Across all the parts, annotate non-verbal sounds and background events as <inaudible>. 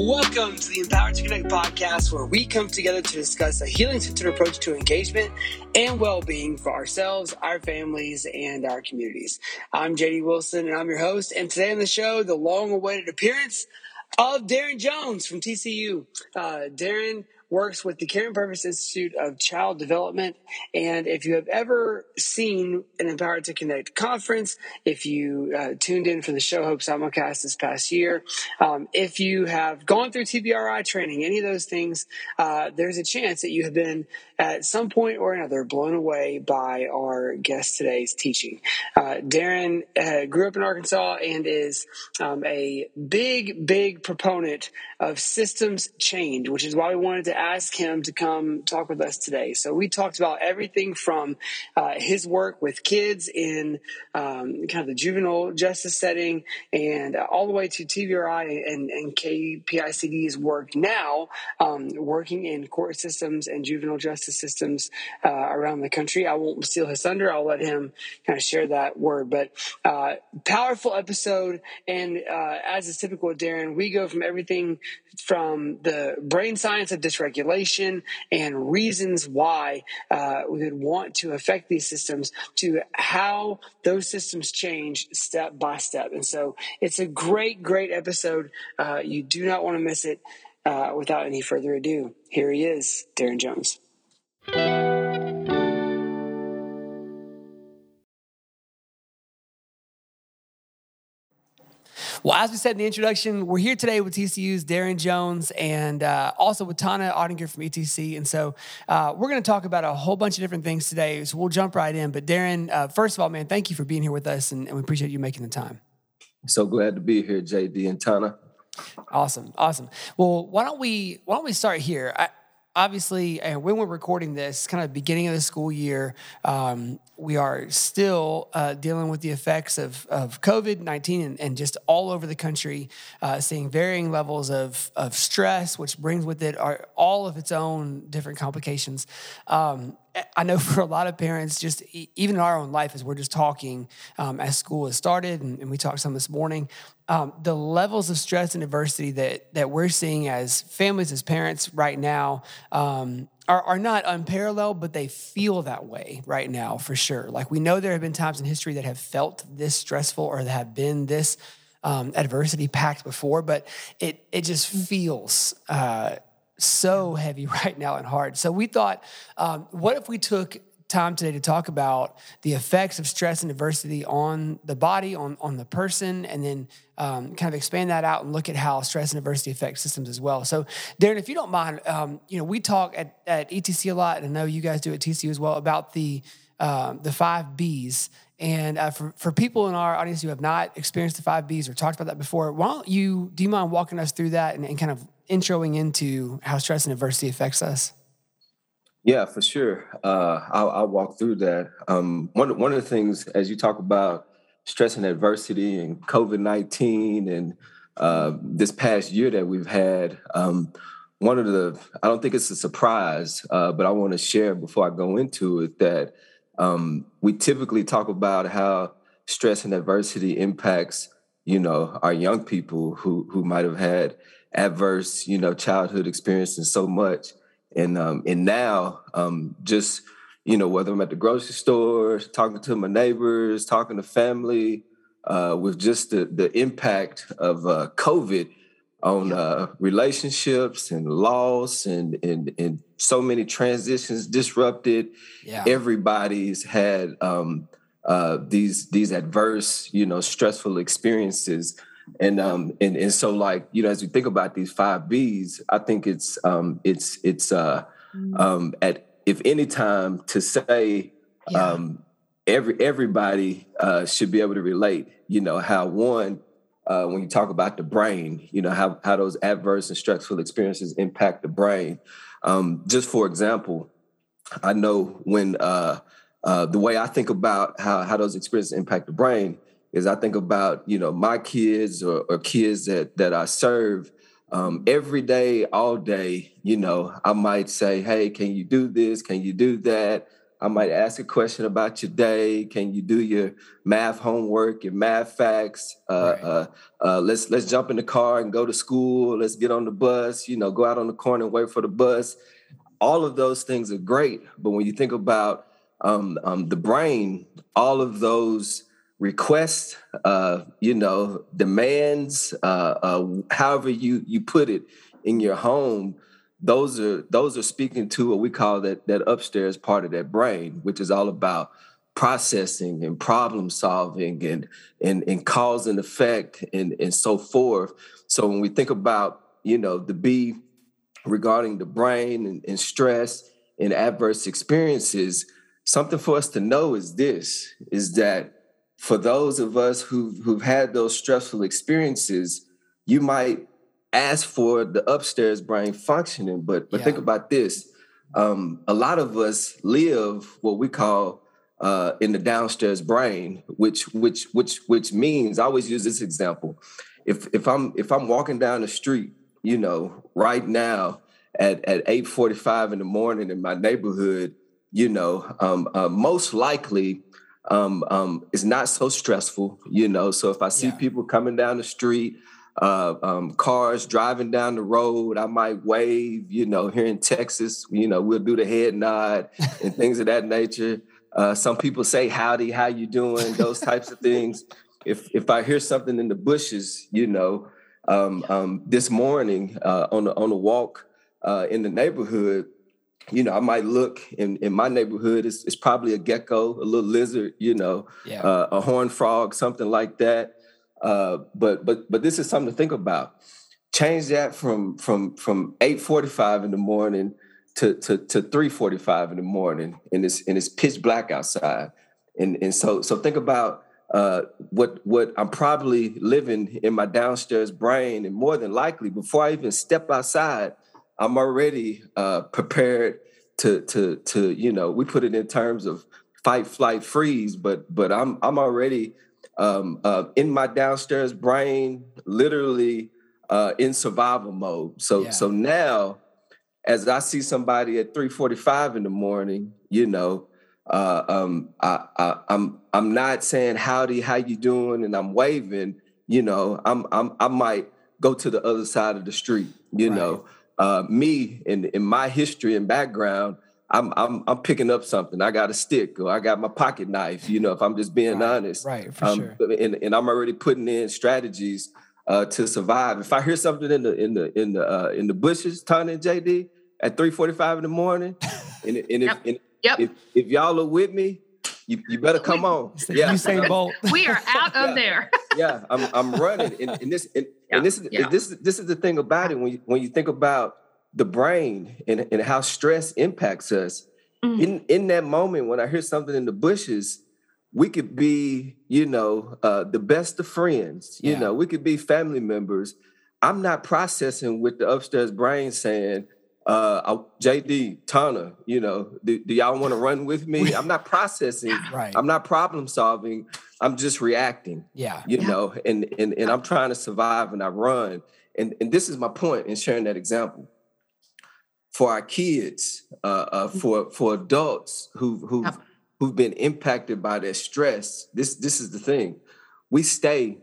Welcome to the Empowered to Connect podcast, where we come together to discuss a healing centered approach to engagement and well being for ourselves, our families, and our communities. I'm JD Wilson, and I'm your host. And today on the show, the long awaited appearance of Daren Jones from TCU. Uh, Daren works with the Karyn Purvis Institute of Child Development. And if you have ever seen an Empowered to Connect conference, if you uh, tuned in for the Show Hope simulcast this past year, um, if you have gone through TBRI training, any of those things, uh, there's a chance that you have been at some point or another blown away by our guest today's teaching. Uh, Daren uh, grew up in Arkansas and is um, a big, big proponent of systems change, which is why we wanted to ask him to come talk with us today. So we talked about everything from uh, his work with kids in um, kind of the juvenile justice setting and uh, all the way to TBRI and, and KPICD's work now, um, working in court systems and juvenile justice systems uh, around the country. I won't steal his thunder. I'll let him kind of share that word. But uh, powerful episode. And uh, as is typical with Daren, we go from everything from the brain science of dysregulation and reasons why uh, we would want to affect these systems to how those systems change step by step. And so it's a great, great episode. Uh, you do not want to miss it. Uh, without any further ado, here he is, Daren Jones. Well, as we said in the introduction, we're here today with TCU's Daren Jones and uh, also with Tana Ottinger from ETC. And so uh, we're going to talk about a whole bunch of different things today. So we'll jump right in. But Daren, uh, first of all, man, thank you for being here with us, and, and, we appreciate you making the time. So glad to be here, JD and Tana. Awesome, awesome. Well, why don't we why don't we start here? I, obviously, and when we're recording this, kind of beginning of the school year, um, we are still uh, dealing with the effects of, of COVID 19 and, and, just all over the country, uh, seeing varying levels of, of stress, which brings with it our, all of its own different complications. Um, I know for a lot of parents, just even in our own life, as we're just talking um, as school has started, and, and, we talked some this morning, um, the levels of stress and adversity that that we're seeing as families, as parents right now, um, are, are not unparalleled, but they feel that way right now for sure. Like we know there have been times in history that have felt this stressful or that have been this um, adversity packed before, but it it just feels. Uh, so heavy <laughs> right now and hard. So we thought, um, what if we took time today to talk about the effects of stress and adversity on the body, on, on the person, and then um, kind of expand that out and look at how stress and adversity affect systems as well. So, Daren, if you don't mind, um, you know, we talk at, at ETC a lot, and I know you guys do at TCU as well about the um, the five B's. And uh, for, for people in our audience who have not experienced the five B's or talked about that before, why don't you, do you mind walking us through that and, and kind of introing into how stress and adversity affects us? Yeah, for sure. Uh, I'll, I'll, walk through that. Um, one one of the things as you talk about stress and adversity and COVID nineteen and uh, this past year that we've had, um, one of the I don't think it's a surprise, uh, but I want to share before I go into it that um, we typically talk about how stress and adversity impacts you know our young people who who might have had adverse you know childhood experiences so much and um, and now um, just you know whether I'm at the grocery store, talking to my neighbors, talking to family, uh, with just the the impact of uh, COVID on uh, relationships and loss and, and and so many transitions disrupted. Yeah. Everybody's had um, uh, these these adverse, you know, stressful experiences and um and and so like you know as we think about these five B's, I think it's um it's it's uh mm. um at if any time to say yeah. um every everybody uh should be able to relate. You know how one uh, when you talk about the brain, you know how how those adverse and stressful experiences impact the brain. Um, just for example, I know when uh, uh, the way I think about how how those experiences impact the brain is I think about you know my kids or, or kids that that I serve um, every day, all day. You know, I might say, "Hey, can you do this? Can you do that?" I might ask a question about your day. Can you do your math homework, your math facts? Uh, right. uh, uh, let's let's jump in the car and go to school. Let's get on the bus. You know, go out on the corner and wait for the bus. All of those things are great, but when you think about um, um, the brain, all of those requests, uh, you know, demands, uh, uh, however you you put it in your home, those are those are speaking to what we call that that upstairs part of that brain, which is all about processing and problem solving and and, and cause and effect and, and so forth. So when we think about, you know, the B regarding the brain and, and stress and adverse experiences, something for us to know is this is that for those of us who've, who've had those stressful experiences, you might ask for the upstairs brain functioning, but but yeah. think about this. Um, a lot of us live what we call uh, in the downstairs brain, which which which which means I always use this example. If if I'm if I'm walking down the street, you know, right now at at eight forty five in the morning in my neighborhood, you know, um, uh, most likely um, um, is not so stressful, you know. So if I see yeah. people coming down the street, uh, um, cars driving down the road, I might wave, you know, here in Texas, you know, we'll do the head nod and <laughs> things of that nature. Uh, some people say howdy, how you doing, those types of things. If if I hear something in the bushes, you know, um, um, this morning uh, on the on the walk uh, in the neighborhood, you know, I might look in, in my neighborhood, it's, it's probably a gecko, a little lizard, you know, yeah. uh, a horn frog, something like that. Uh, but but but this is something to think about. Change that from from from 8:45 in the morning to to to 3:45 in the morning, and it's and it's pitch black outside. And and so so think about uh, what what I'm probably living in my downstairs brain, and more than likely, before I even step outside, I'm already uh, prepared to to to you know we put it in terms of fight, flight, freeze, but but I'm I'm already um, uh, in my downstairs brain, literally uh, in survival mode. So yeah. so now, as I see somebody at 3:45 in the morning, you know, uh, um, I, I, I'm I'm not saying howdy, how you doing, and I'm waving. You know, I'm I'm I might go to the other side of the street. You right. know, uh, me in in my history and background, I'm I'm I'm picking up something. I got a stick or I got my pocket knife. You know, if I'm just being right, honest, right? For um, sure. And, and I'm already putting in strategies uh, to survive. If I hear something in the in the in the uh, in the bushes, Tony and JD at 3:45 in the morning, and, and, if, yep. and yep. if if y'all are with me, you, you better come we, on. Yeah, Usain <laughs> Bolt. we are out of yeah. there. yeah, I'm I'm running, and, and this and, yeah. and this is yeah. this this is the thing about it when you, when you think about the brain and, and how stress impacts us. Mm-hmm. In in that moment when I hear something in the bushes, we could be, you know, uh, the best of friends. You know, we could be family members. I'm not processing with the upstairs brain saying, uh, JD, Tana, you know, do, do y'all want to run with me? I'm not processing. <laughs> right. I'm not problem solving. I'm just reacting. Yeah. You yeah. know, and, and and I'm trying to survive and I run. And and this is my point in sharing that example for our kids, uh, uh, mm. for for adults who who who've, who've been impacted by that stress. This this is the thing. We stay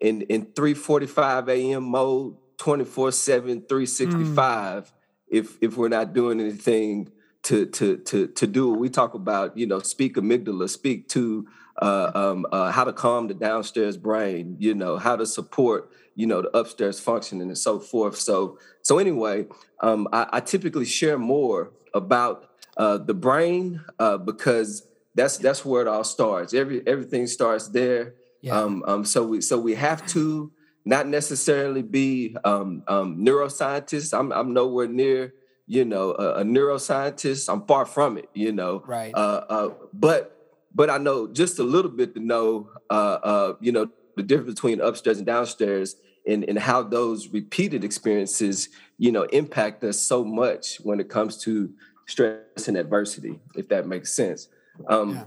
in in 3:45 a.m. mode 24/7 365 mm. If if we're not doing anything to to to to do what we talk about, you know, speak amygdala, speak to uh, um, uh, how to calm the downstairs brain, you know, how to support, you know, the upstairs functioning and so forth. So, so anyway, um, I, I, typically share more about uh, the brain uh, because that's that's where it all starts. Every everything starts there. Yeah. Um, um, so we so we have to not necessarily be um, um, neuroscientists. I'm I'm nowhere near you know a, a, neuroscientist. I'm far from it. You know, right? Uh, uh, but but I know just a little bit to know, uh, uh, you know, the difference between upstairs and downstairs, and and how those repeated experiences, you know, impact us so much when it comes to stress and adversity, if that makes sense. Um, yeah.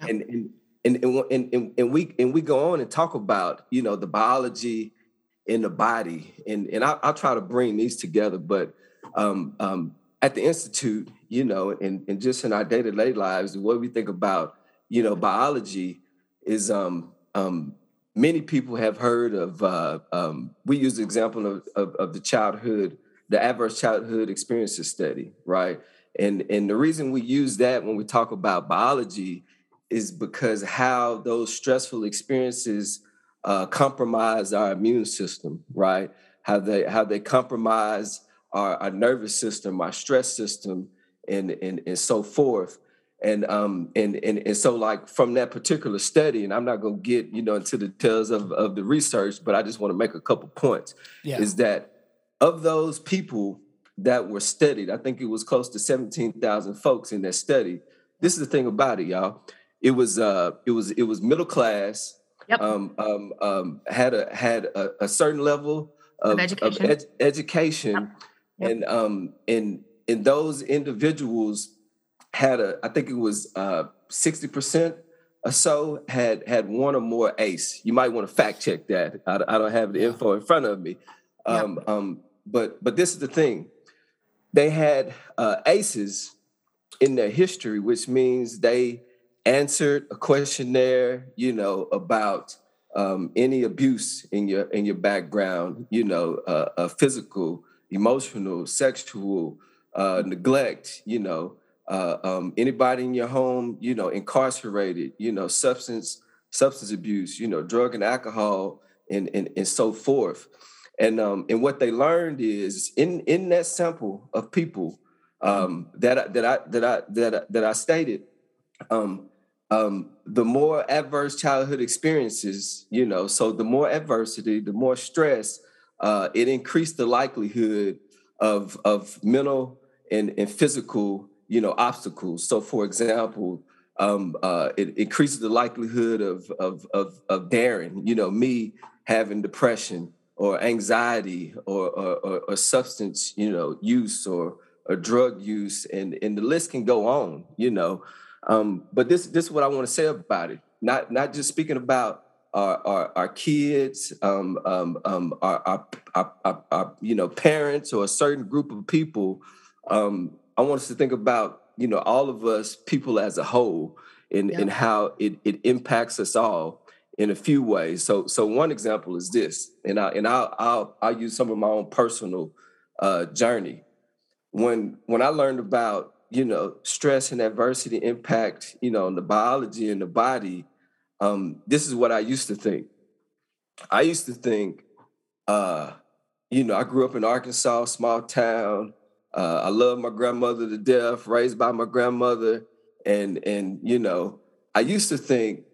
Yeah. And, and and and and and we and we go on and talk about you know the biology in the body, and and I, will try to bring these together, but um, um, at the institute, you know, and, and just in our day to day lives, way we think about, you know, biology is um, um, many people have heard of. Uh, um, we use the example of, of, of the childhood, the adverse childhood experiences study, right? And and the reason we use that when we talk about biology is because how those stressful experiences uh, compromise our immune system, right? How they how they compromise our, our nervous system, our stress system, and and and so forth. And um and and and so like from that particular study, and I'm not gonna get you know into the details of of the research, but I just want to make a couple points. Yeah. Is that of those people that were studied, I think it was close to 17,000 folks in that study. This is the thing about it, y'all. It was uh it was it was middle class, yep. um, um, um, had a had a, a certain level of, of education, of ed- education yep. Yep. and um and and those individuals had a I think it was uh 60% or so had had one or more ACE. You might want to fact check that. I, I don't have the info in front of me. Um, um, but but this is the thing. They had uh, ACEs in their history, which means they answered a questionnaire, you know, about um, any abuse in your in your background, you know, uh, physical, emotional, sexual, uh, neglect, you know, uh, um, anybody in your home, you know, incarcerated, you know, substance substance abuse, you know, drug and alcohol, and and, and so forth. And um, and what they learned is in in that sample of people um, that that I that I that I, that I stated, um, um, the more adverse childhood experiences, you know, so the more adversity, the more stress, uh, it increased the likelihood of of mental and, and physical, you know, obstacles. So, for example, um, uh, it increases the likelihood of, of of of daring, you know, me having depression or anxiety or or, or substance, you know, use or or drug use, and and the list can go on, you know. Um, but this this is what I want to say about it. Not not just speaking about our our, our kids, um, um, um our, our, our, our, you know parents or a certain group of people. Um, I want us to think about you know all of us people as a whole and yeah. and how it it impacts us all in a few ways. So so one example is this, and I and I'll I'll, I'll use some of my own personal uh, journey. When when I learned about you know, stress and adversity impact, you know, on the biology and the body, um, this is what I used to think. I used to think, uh, you know, I grew up in Arkansas, small town. Uh, I love my grandmother to death, raised by my grandmother, and and you know, I used to think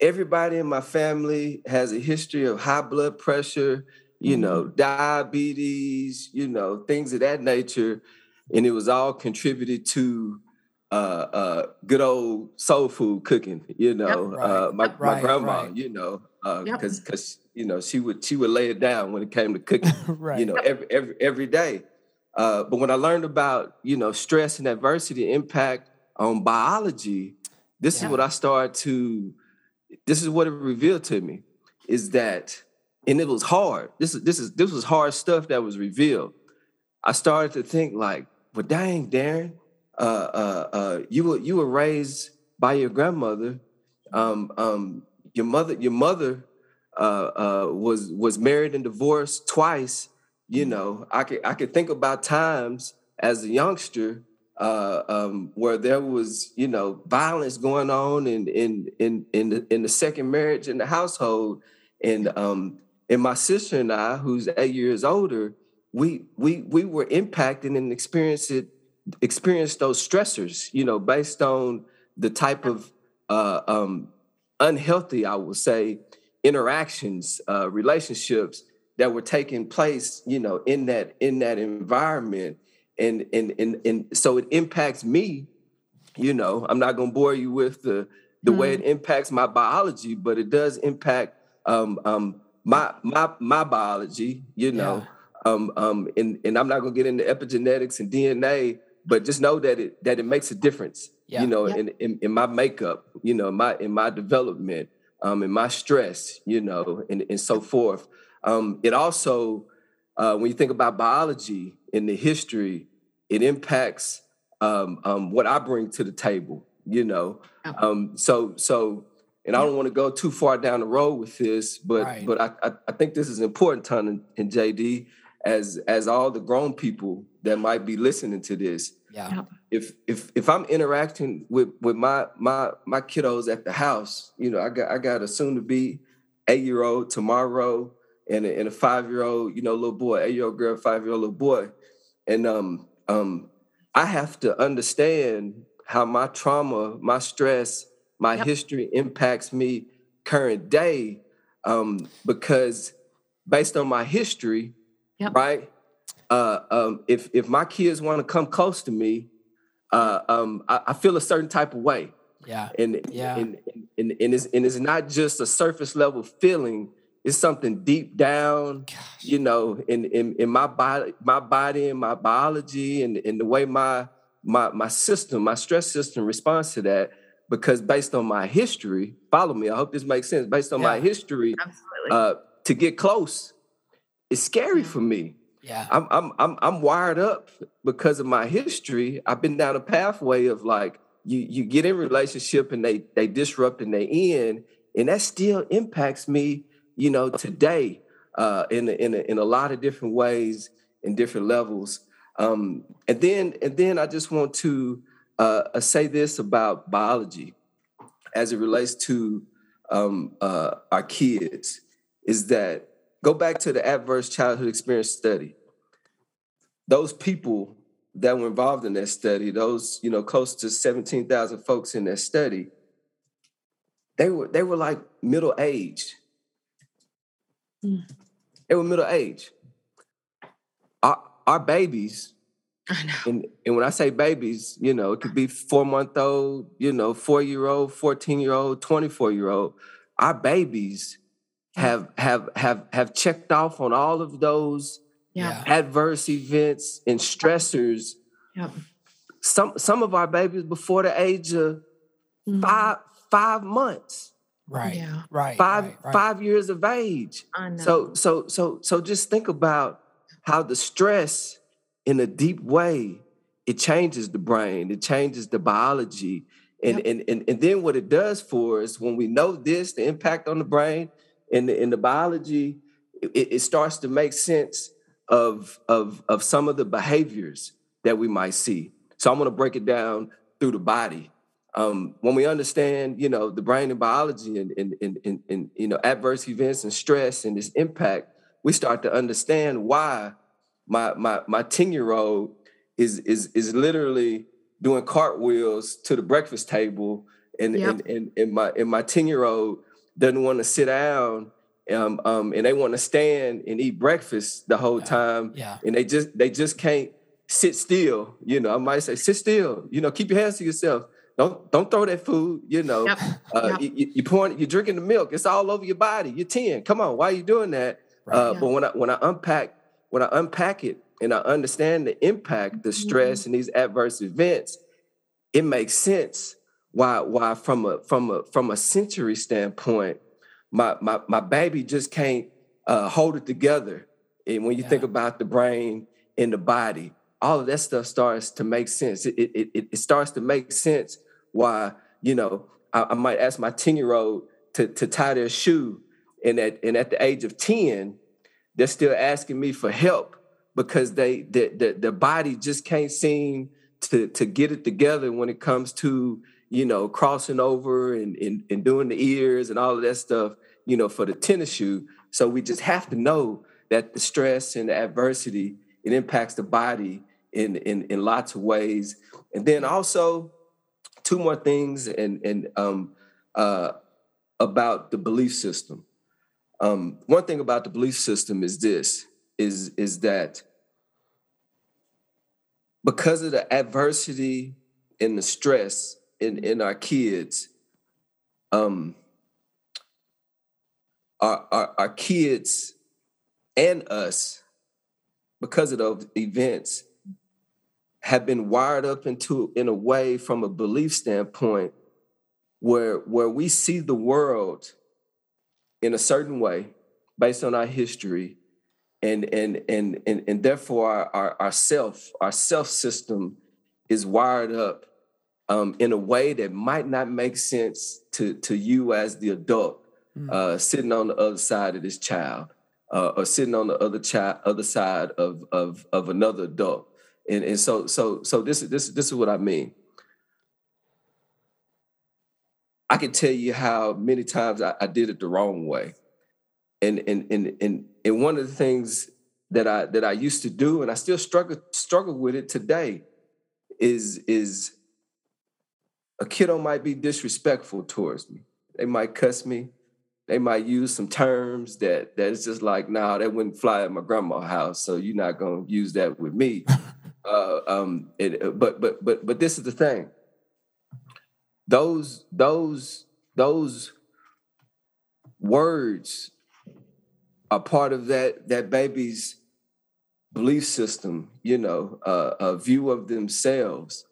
everybody in my family has a history of high blood pressure, you know, mm-hmm. diabetes, you know, things of that nature and it was all contributed to uh, uh, good old soul food cooking. You know, yep, right. uh, my right, my grandma. Right. You know, because uh, yep. because you know she would she would lay it down when it came to cooking. <laughs> right. You know, every every every day. Uh, but when I learned about you know stress and adversity impact on biology, this yeah. is what I started to. This is what it revealed to me, is that, and it was hard. This is this is this was hard stuff that was revealed. I started to think like, but dang, Daren, uh, uh, uh, you were you were raised by your grandmother. Um, um, your mother, your mother uh, uh, was was married and divorced twice. You mm-hmm. know, I could I could think about times as a youngster uh, um, where there was you know violence going on in in in in the, in the second marriage in the household, and um, and my sister and I, who's eight years older, we we we were impacted and experienced it experienced those stressors you know based on the type of uh, um, unhealthy i would say interactions uh, relationships that were taking place you know in that in that environment. And and and, and so it impacts me you know. I'm not going to bore you with the the mm way it impacts my biology but it does impact um, um, my my my biology you know. Yeah um, um, and, and I'm not gonna get into epigenetics and DNA, but just know that it that it makes a difference. Yeah. You know, yeah. in, in, in my makeup, you know, my in my development, um, in my stress, you know, and, and so forth. Um, it also, uh, when you think about biology in the history, it impacts um, um, what I bring to the table. You know, um, so so, and I don't want to go too far down the road with this, but right. but I, I, I think this is important, Ton and, and JD, as as all the grown people that might be listening to this. Yeah. If if if I'm interacting with with my my my kiddos at the house, you know, I got I got a soon to be eight year old tomorrow and a, and a five year old, you know, little boy, eight year old girl, five year old little boy, and um um I have to understand how my trauma, my stress, my yep. history impacts me current day. Um, because based on my history, yep. right? Uh, um, if if my kids want to come close to me, uh, um, I, I, feel a certain type of way. Yeah. And yeah. And, and, and, and, it's, and it's not just a surface level feeling. It's something deep down, Gosh. you know, in, in in my body, my body and my biology and, and the way my my my system, my stress system responds to that because based on my history, follow me. I hope this makes sense. Based on yeah, my history, uh, to get close, it's scary for me. Yeah, I'm I'm I'm I'm wired up because of my history. I've been down a pathway of like you you get in relationship and they they disrupt and they end, and that still impacts me. You know, today uh, in a, in a, in a lot of different ways in different levels. Um, and then and then I just want to uh, uh, say this about biology as it relates to um, uh, our kids is that go back to the adverse childhood experience study. Those people that were involved in that study, those you know close to seventeen thousand folks in that study, they were they were like middle aged. Mm. They were middle aged our our babies. I know. And, and when I say babies, you know, it could be four month old, you know, four year old, 14 year old, 24 year old. Our babies have have have have checked off on all of those yeah. adverse events and stressors. Yep. Some some of our babies before the age of mm-hmm. five five months. Right. Yeah. Right. Five right, right. five years of age. I know. So so so so just think about how the stress in a deep way it changes the brain it changes the biology and, yep. and, and, and then what it does for us when we know this the impact on the brain and the, and the biology it, it starts to make sense of, of, of some of the behaviors that we might see so i'm going to break it down through the body um, when we understand, you know, the brain and biology and, and, and, and, and, you know, adverse events and stress and this impact, we start to understand why my my my 10 year old is is is literally doing cartwheels to the breakfast table and yep. and, and, and my and my 10 year old doesn't want to sit down um, um, and they want to stand and eat breakfast the whole time yeah. and they just they just can't sit still you know i might say sit still you know keep your hands to yourself don't don't throw that food you know yep. Uh, yep. you, you pouring you're drinking the milk it's all over your body you're 10 come on why are you doing that Right. Uh, yeah. But when I when I unpack when I unpack it and I understand the impact, the stress, mm-hmm. and these adverse events, it makes sense why why from a from a from a sensory standpoint, my my my baby just can't uh, hold it together. And when you yeah. think about the brain and the body, all of that stuff starts to make sense. It it it, it starts to make sense why you know I, I might ask my ten year old to to tie their shoe and at and at the age of 10 they're still asking me for help because they the, the, the body just can't seem to to get it together when it comes to you know crossing over and, and and doing the ears and all of that stuff you know for the tennis shoe. So we just have to know that the stress and the adversity it impacts the body in in in lots of ways. And then also two more things and and um uh about the belief system. Um, one thing about the belief system is this: is is that because of the adversity and the stress in in our kids, um, our, our, our kids and us, because of those events, have been wired up into in a way from a belief standpoint where where we see the world in a certain way based on our history and and and and, and therefore our, our, our self our self system is wired up um, in a way that might not make sense to to you as the adult mm. uh, sitting on the other side of this child uh, or sitting on the other child other side of of of another adult and and so so so this is this this is what I mean. I can tell you how many times I, I did it the wrong way and and and and and one of the things that I that I used to do, and I still struggle struggle with it today, is is a kiddo might be disrespectful towards me. They might cuss me. They might use some terms that that is just like, nah, that wouldn't fly at my grandma's house. So you're not gonna use that with me. <laughs> uh, um, it, uh, but but but but this is the thing. Those those those words are part of that that baby's belief system, you know, uh, a view of themselves.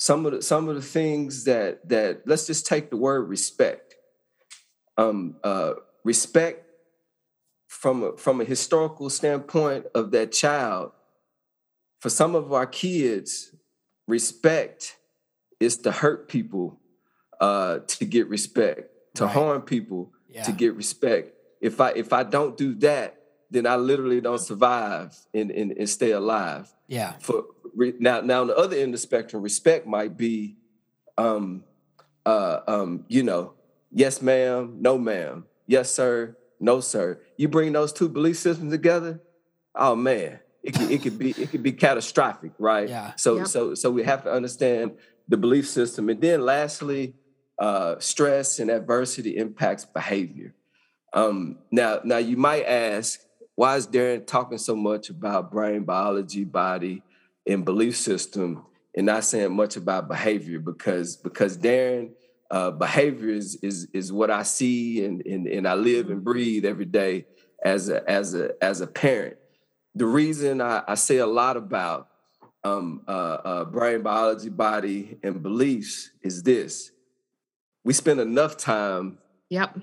Some of the some of the things that that let's just take the word respect. Um, uh, respect from a, from a historical standpoint of that child. For some of our kids, respect is to hurt people uh, to get respect, to right. harm people yeah. to get respect if I if I don't do that, then I literally don't survive and and, and stay alive. Yeah. For now, now on the other end of the spectrum, respect might be, um, uh, um, you know, yes, ma'am, no, ma'am, yes, sir, no, sir. You bring those two belief systems together, oh man, it could, it could be it could be catastrophic, right? Yeah. So yep. so so we have to understand the belief system, and then lastly, uh, stress and adversity impacts behavior. Um, now, now you might ask, why is Daren talking so much about brain biology, body, and belief system, and not saying much about behavior? Because because Daren, uh, behavior is, is is what I see and, and and I live and breathe every day as a as a as a parent. The reason I, I say a lot about um, uh, uh, brain biology, body, and beliefs is this: we spend enough time Yep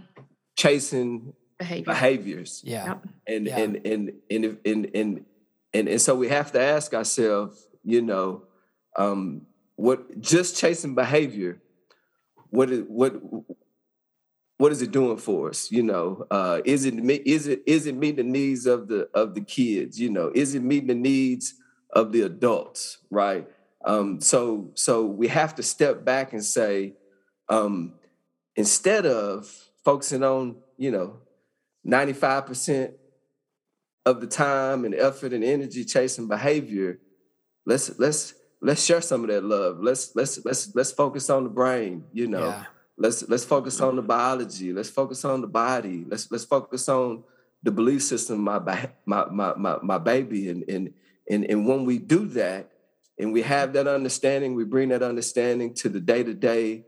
chasing Behavior. behaviors. Yeah. And, yeah. and and and and and and and and so we have to ask ourselves, you know, um, what just chasing behavior, what is what what is it doing for us? You know, uh, is it is it is it meeting the needs of the of the kids? You know, is it meeting the needs of the adults? Right. Um, so so we have to step back and say, um, instead of focusing on, you know, 95% of the time and effort and energy chasing behavior, let's let's let's share some of that love. Let's let's let's let's focus on the brain, you know. Yeah. Let's let's focus on the biology. Let's focus on the body. Let's let's focus on the belief system, my my my my, my baby. And and and and when we do that and we have that understanding, we bring that understanding to the day-to-day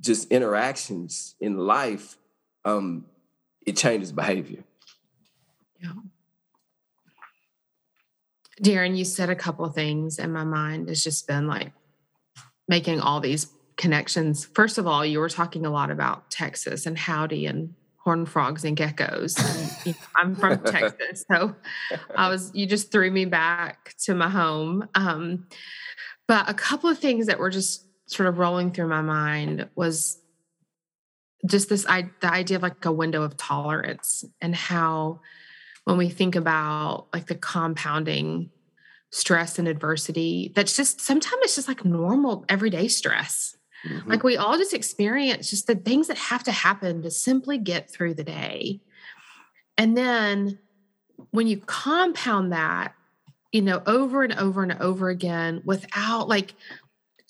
just interactions in life um, it changes behavior. Yeah. Daren, you said a couple of things, and my mind has just been like making all these connections. First of all, you were talking a lot about Texas and howdy and horn frogs and geckos. And, you know, I'm from <laughs> Texas, so I was you just threw me back to my home. Um, but a couple of things that were just sort of rolling through my mind was just this I, the idea of like a window of tolerance and how when we think about like the compounding stress and adversity that's just sometimes it's just like normal everyday stress mm-hmm. like we all just experience just the things that have to happen to simply get through the day and then when you compound that you know over and over and over again without like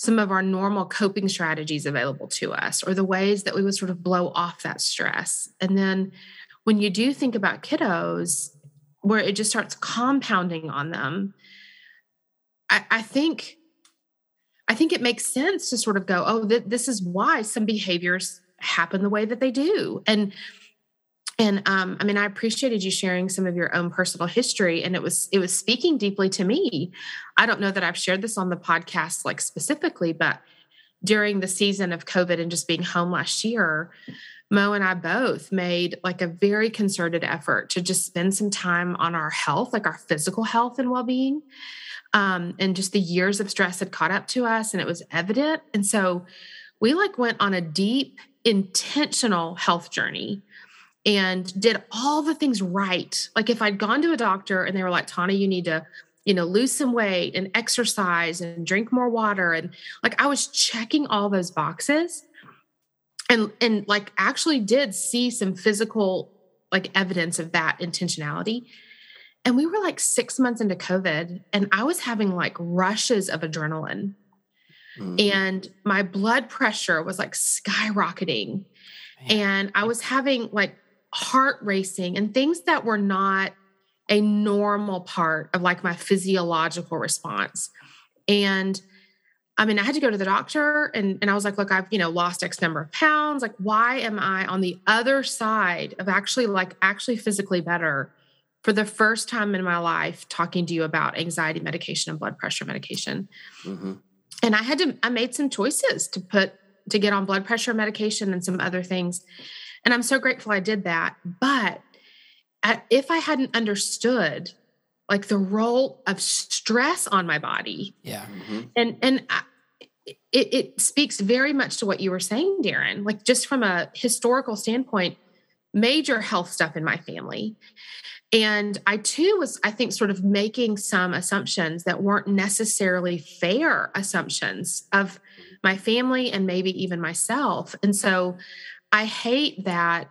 some of our normal coping strategies available to us or the ways that we would sort of blow off that stress. And then when you do think about kiddos, where it just starts compounding on them, I, I think I think it makes sense to sort of go, oh, th- this is why some behaviors happen the way that they do. And and um, i mean i appreciated you sharing some of your own personal history and it was it was speaking deeply to me i don't know that i've shared this on the podcast like specifically but during the season of covid and just being home last year Mo and I both made like a very concerted effort to just spend some time on our health, like our physical health and well being. Um, and just the years of stress had caught up to us and it was evident. And so we like went on a deep, intentional health journey and did all the things right. Like if I'd gone to a doctor and they were like, Tana, you need to you know, lose some weight and exercise and drink more water. And like I was checking all those boxes and and like actually did see some physical like evidence of that intentionality. And we were like six months into COVID, and I was having like rushes of adrenaline. Mm-hmm. And my blood pressure was like skyrocketing. Man. And I was having like heart racing and things that were not a normal part of like my physiological response. And I mean, I had to go to the doctor and, and I was like, look, I've, you know, lost X number of pounds. Like, why am I on the other side of actually like actually physically better for the first time in my life talking to you about anxiety medication and blood pressure medication? Mm-hmm. And I had to, I made some choices to put, to get on blood pressure medication and some other things. And I'm so grateful I did that. But if I hadn't understood like the role of stress on my body, yeah, mm-hmm. and and I, it, it speaks very much to what you were saying, Daren. Like just from a historical standpoint, major health stuff in my family. And I too was, I think, sort of making some assumptions that weren't necessarily fair assumptions of my family and maybe even myself. And so I hate that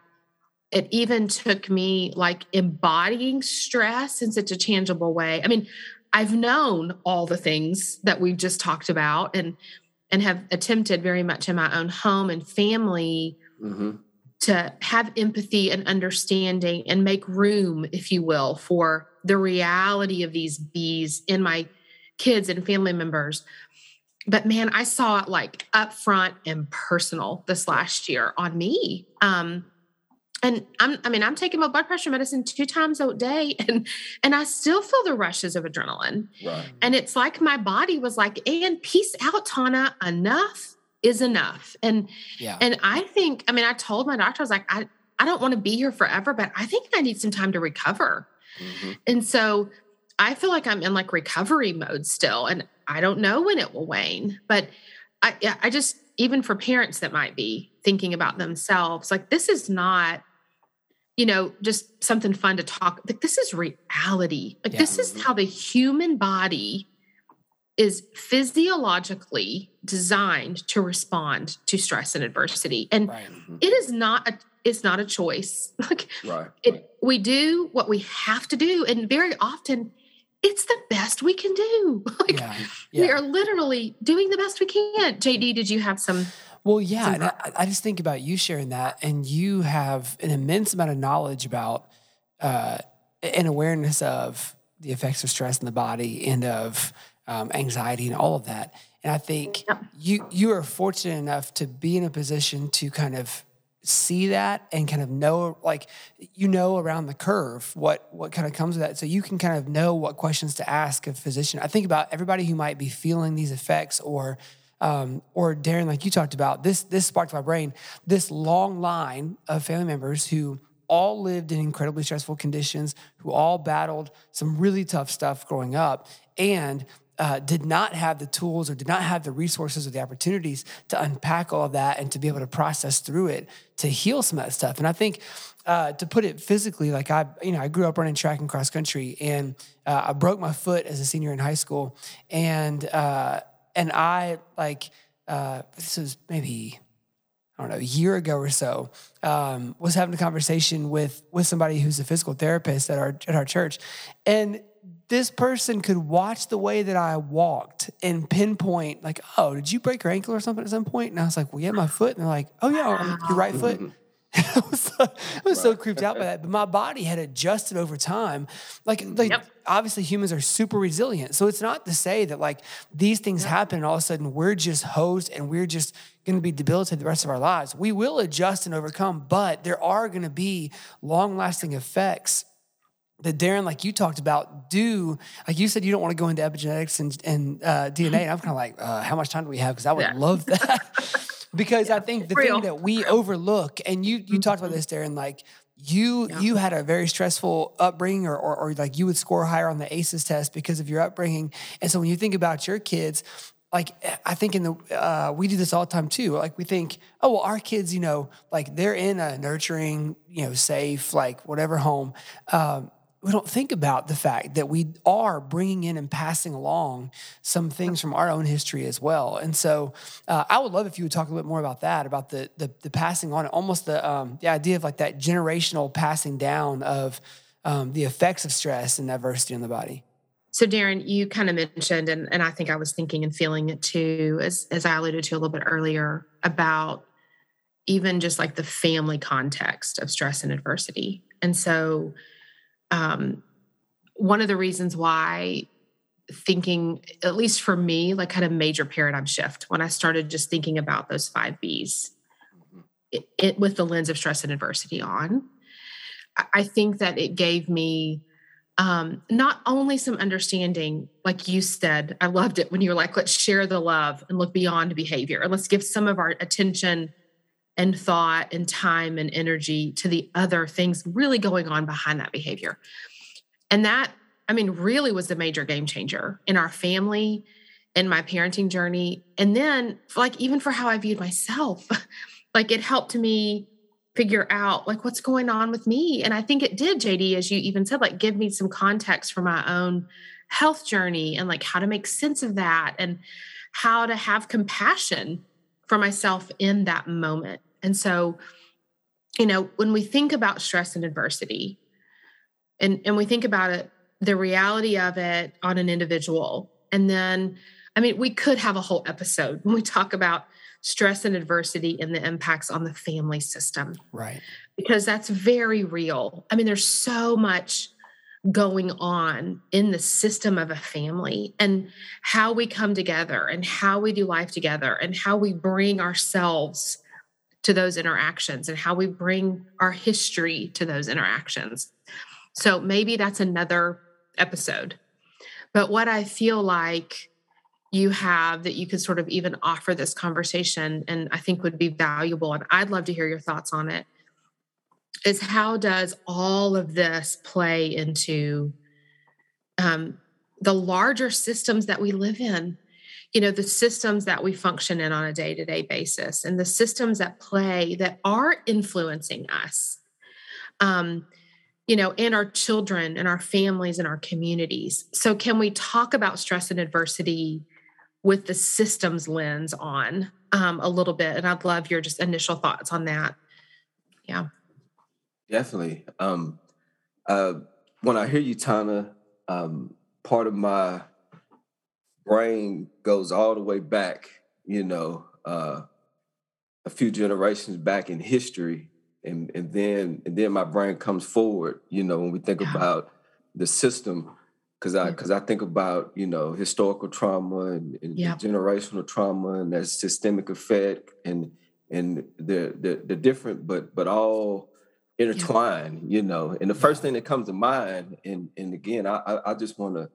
it even took me like embodying stress in such a tangible way. I mean, I've known all the things that we've just talked about and and have attempted very much in my own home and family mm-hmm. to have empathy and understanding and make room, if you will, for the reality of these bees in my kids and family members. But man, I saw it like upfront and personal this last year on me. Um, and I'm, I mean, I'm taking my blood pressure medicine two times a day, <laughs> and and I still feel the rushes of adrenaline. Right. And it's like my body was like, "And peace out, Tana. Enough is enough." And yeah. and I think, I mean, I told my doctor, I was like, I I don't want to be here forever, but I think I need some time to recover. Mm-hmm. And so I feel like I'm in like recovery mode still, and I don't know when it will wane. But I I just even for parents that might be thinking about themselves, like this is not you know, just something fun to talk. Like this is reality. Like yeah. this is how the human body is physiologically designed to respond to stress and adversity. And right. Mm-hmm. it is not a it's not a choice. <laughs> Like right. it we do what we have to do. And very often it's the best we can do. <laughs> like yeah. Yeah. we are literally doing the best we can. JD, did you have some well, yeah, and I, I, just think about you sharing that, and you have an immense amount of knowledge about uh, and awareness of the effects of stress in the body and of um, anxiety and all of that. And I think yep. you you are fortunate enough to be in a position to kind of see that and kind of know like you know around the curve what what kind of comes with that so you can kind of know what questions to ask a physician i think about everybody who might be feeling these effects or um, or Daren, like you talked about, this this sparked my brain. This long line of family members who all lived in incredibly stressful conditions, who all battled some really tough stuff growing up, and uh, did not have the tools or did not have the resources or the opportunities to unpack all of that and to be able to process through it to heal some of that stuff. And I think uh, to put it physically, like I, you know, I grew up running track and cross country, and uh, I broke my foot as a senior in high school, and uh, and I like uh, this was maybe I don't know a year ago or so um, was having a conversation with with somebody who's a physical therapist at our at our church, and this person could watch the way that I walked and pinpoint like, oh, did you break your ankle or something at some point? And I was like, well, yeah, my foot. And they're like, oh yeah, your right foot. <laughs> <laughs> I was, so, I was so creeped out by that, but my body had adjusted over time. Like, like yep. obviously humans are super resilient. So it's not to say that like these things yep. happen and all of a sudden we're just hosed and we're just going to be debilitated the rest of our lives. We will adjust and overcome, but there are going to be long lasting effects that Daren, like you talked about, do like you said, you don't want to go into epigenetics and, and uh, DNA. And I'm kind of like, uh, how much time do we have? Because I would yeah. love that. <laughs> because I think the Real. thing that we overlook, and you you talked about this, Daren, like you Yeah. you had a very stressful upbringing, or, or or like you would score higher on the ACEs test because of your upbringing, and so when you think about your kids. Like I think in the uh, we do this all the time too. Like we think, oh well, our kids, you know, like they're in a nurturing, you know, safe, like whatever home. Um, we don't think about the fact that we are bringing in and passing along some things from our own history as well. And so, uh, I would love if you would talk a little bit more about that, about the the, the passing on, almost the um, the idea of like that generational passing down of um, the effects of stress and adversity on the body. So, Daren, you kind of mentioned, and, and I think I was thinking and feeling it too, as, as I alluded to a little bit earlier, about even just like the family context of stress and adversity. And so, um, one of the reasons why thinking, at least for me, like had a major paradigm shift when I started just thinking about those five B's it, it, with the lens of stress and adversity on, I, I think that it gave me um, not only some understanding, like you said, I loved it when you were like, let's share the love and look beyond behavior and let's give some of our attention and thought and time and energy to the other things really going on behind that behavior. And that, I mean, really was a major game changer in our family, in my parenting journey. And then, like, even for how I viewed myself, <laughs> like, it helped me figure out like what's going on with me and i think it did jd as you even said like give me some context for my own health journey and like how to make sense of that and how to have compassion for myself in that moment and so you know when we think about stress and adversity and and we think about it the reality of it on an individual and then i mean we could have a whole episode <laughs> when we talk about stress and adversity and the impacts on the family system. Right. Because that's very real. I mean, there's so much going on in the system of a family and how we come together and how we do life together and how we bring ourselves to those interactions and how we bring our history to those interactions. So maybe that's another episode. But what I feel like you have that you could sort of even offer this conversation and I think would be valuable. And I'd love to hear your thoughts on it. Is how does all of this play into um, the larger systems that we live in? You know, the systems that we function in on a day to day basis and the systems that play that are influencing us. Um, you know, and our children and our families and our communities. So, can we talk about stress and adversity with the systems lens on um, a little bit. And I'd love your just initial thoughts on that. Yeah. Definitely. Um, uh, when I hear you, Tana, um, part of my brain goes all the way back, you know, uh, a few generations back in history. And, and then and then my brain comes forward, you know, when we think Yeah. about the system because I Yeah. because I think about you know historical trauma and, and Yeah. generational trauma and that systemic effect and and the the the different but but all intertwined, you know. And the first thing that comes to mind, and and again, I I, I just want to,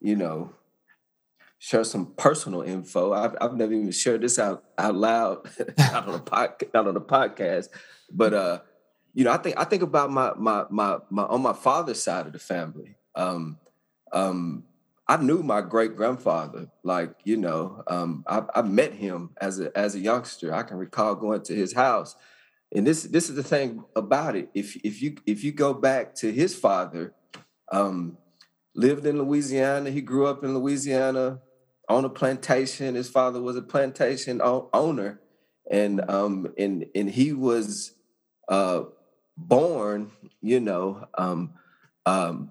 you know, share some personal info. I've I've never even shared this out out loud, <laughs> out on a <laughs> pod, not on a podcast, but uh, you know, I think I think about my my my my on my father's side of the family. Um, um, I knew my great grandfather, like you know, um, I, I met him as a as a youngster. I can recall going to his house, and this this is the thing about it. If if you if you go back to his father, um, lived in Louisiana. He grew up in Louisiana on a plantation. His father was a plantation o- owner, and um, and and he was uh, born, you know, um, um,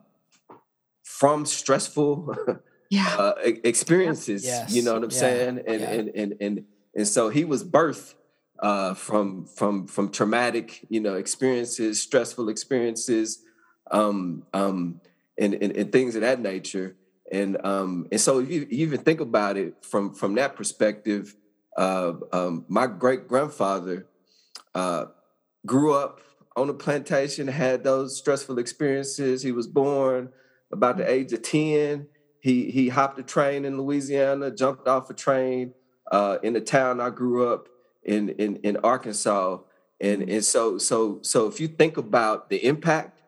from stressful <laughs> Yeah. uh, experiences. Yes. You know what I'm Yeah. saying? And, Yeah. and and and and so he was birthed uh, from from from traumatic, you know, experiences, stressful experiences, um, um, and, and and things of that nature. And um, and so if you, you even think about it from from that perspective, uh, um, my great grandfather uh, grew up on a plantation, had those stressful experiences. He was born about the age of 10. He he hopped a train in Louisiana, jumped off a train uh, in the town I grew up in in, in Arkansas, and Mm-hmm. and so so so if you think about the impact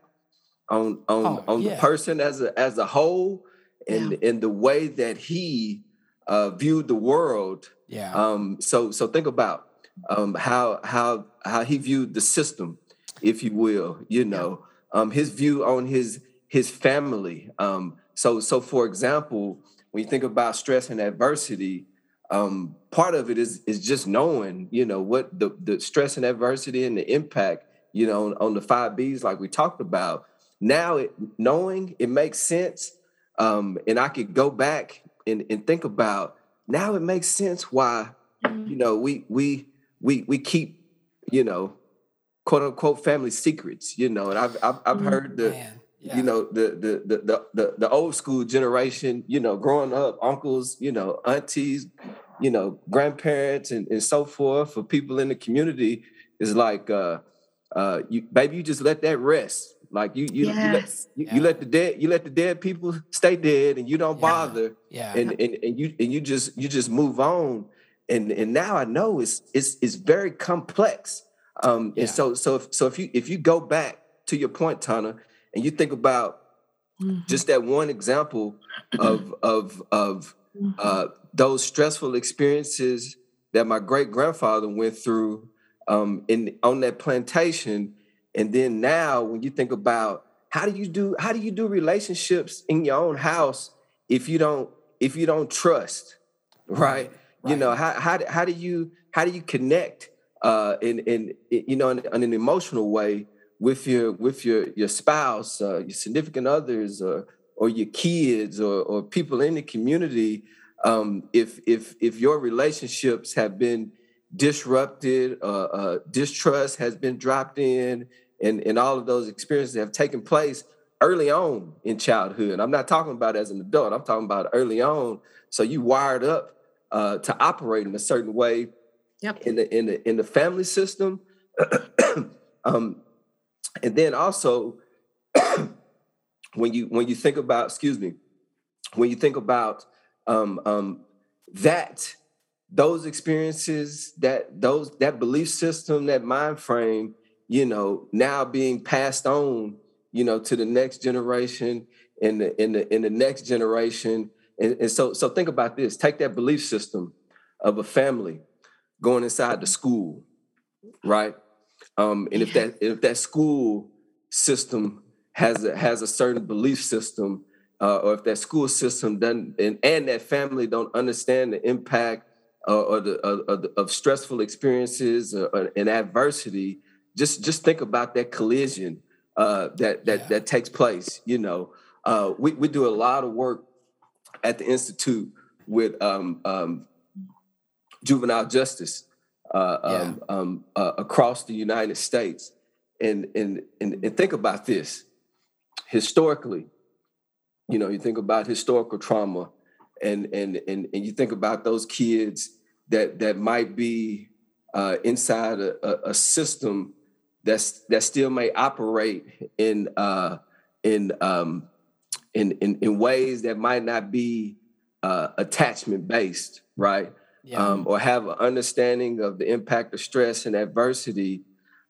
on on Oh, on yeah. the person as a as a whole, and in the way that he uh, viewed the world, Yeah. um, so so think about um, how how how he viewed the system, if you will. You know, um, his view on his his family. Um, so so for example, when you think about stress and adversity, um, part of it is is just knowing, you know, what the the stress and adversity and the impact, you know, on, on the five B's like we talked about. Now it knowing it makes sense. Um, and I could go back and, and think about now it makes sense why you know we we we we keep you know quote unquote family secrets you know and i've i've, I've heard the Man. Yeah. you know the, the the the the the old school generation you know growing up uncles you know aunties you know grandparents and, and so forth for people in the community is like uh uh you baby you just let that rest like you you, you let you, Yeah. you let the dead you let the dead people stay dead and you don't Yeah. bother Yeah. and, and and you and you just you just move on and and now i know it's it's it's very complex um Yeah. and so so if, so if you if you go back to your point tana and you think about Mhm. just that one example of <clears throat> of of Mhm. uh those stressful experiences that my great grandfather went through um in on that plantation and then now when you think about how do you do how do you do relationships in your own house if you don't if you don't trust right, you know how how, do- how do you how do you connect uh in in you know in, in an emotional way with your with your your spouse uh, your significant others or or your kids or or people in the community um if if if your relationships have been disrupted uh, uh distrust has been dropped in and and all of those experiences have taken place early on in childhood. I'm not talking about as an adult i'm talking about early on. So you wired up uh, to operate in a certain way Yep. in the in the in the family system. <clears throat> Um and then also when you when you think about excuse me when you think about um um that those experiences that those that belief system that mind frame you know now being passed on you know to the next generation and the in the in the next generation. And, and so so think about this. Take that belief system of a family going inside the school right um and if that if that school system has a has a certain belief system uh, or if that school system doesn't and, and that family don't understand the impact uh, or the of, of, the- of stressful experiences or, or, and adversity just just think about that collision uh, that that Yeah. that takes place you know. Uh, we, we do a lot of work at the institute with um, um, juvenile justice uh, Yeah. um, um, uh, across the United States. And, and, and, and think about this historically, you know, you think about historical trauma and, and, and, and you think about those kids that, that might be uh, inside a, a, a system that's, that still may operate in, uh, in, um, in, in, in ways that might not be uh, attachment based, right? Yeah. um, or have an understanding of the impact of stress and adversity,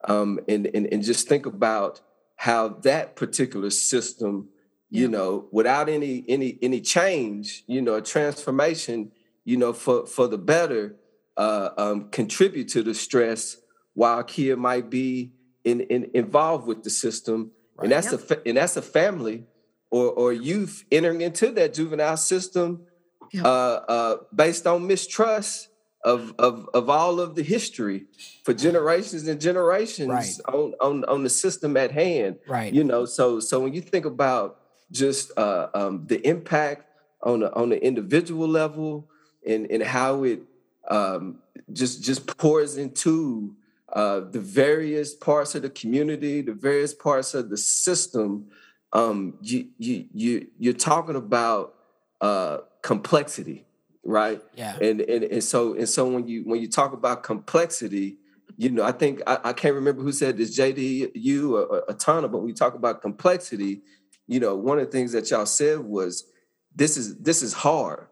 um, and, and and just think about how that particular system, you Yeah. know, without any any any change, you know, a transformation, you know, for for the better, uh, um, contribute to the stress, while a kid might be in, in involved with the system, Right. and that's a and that's a family or or youth entering into that juvenile system Uh, uh, based on mistrust of, of of all of the history for generations and generations Right. on, on on the system at hand. right. You know, so so when you think about just uh, um, the impact on the on the individual level and and how it um, just just pours into uh, the various parts of the community, the various parts of the system, um, you you you you're talking about uh, complexity, right? yeah. And, and and so and so when you when you talk about complexity, you know, I think I, I can't remember who said this, JD, you or, or Atana, but when we talk about complexity, you know, one of the things that y'all said was this is this is hard.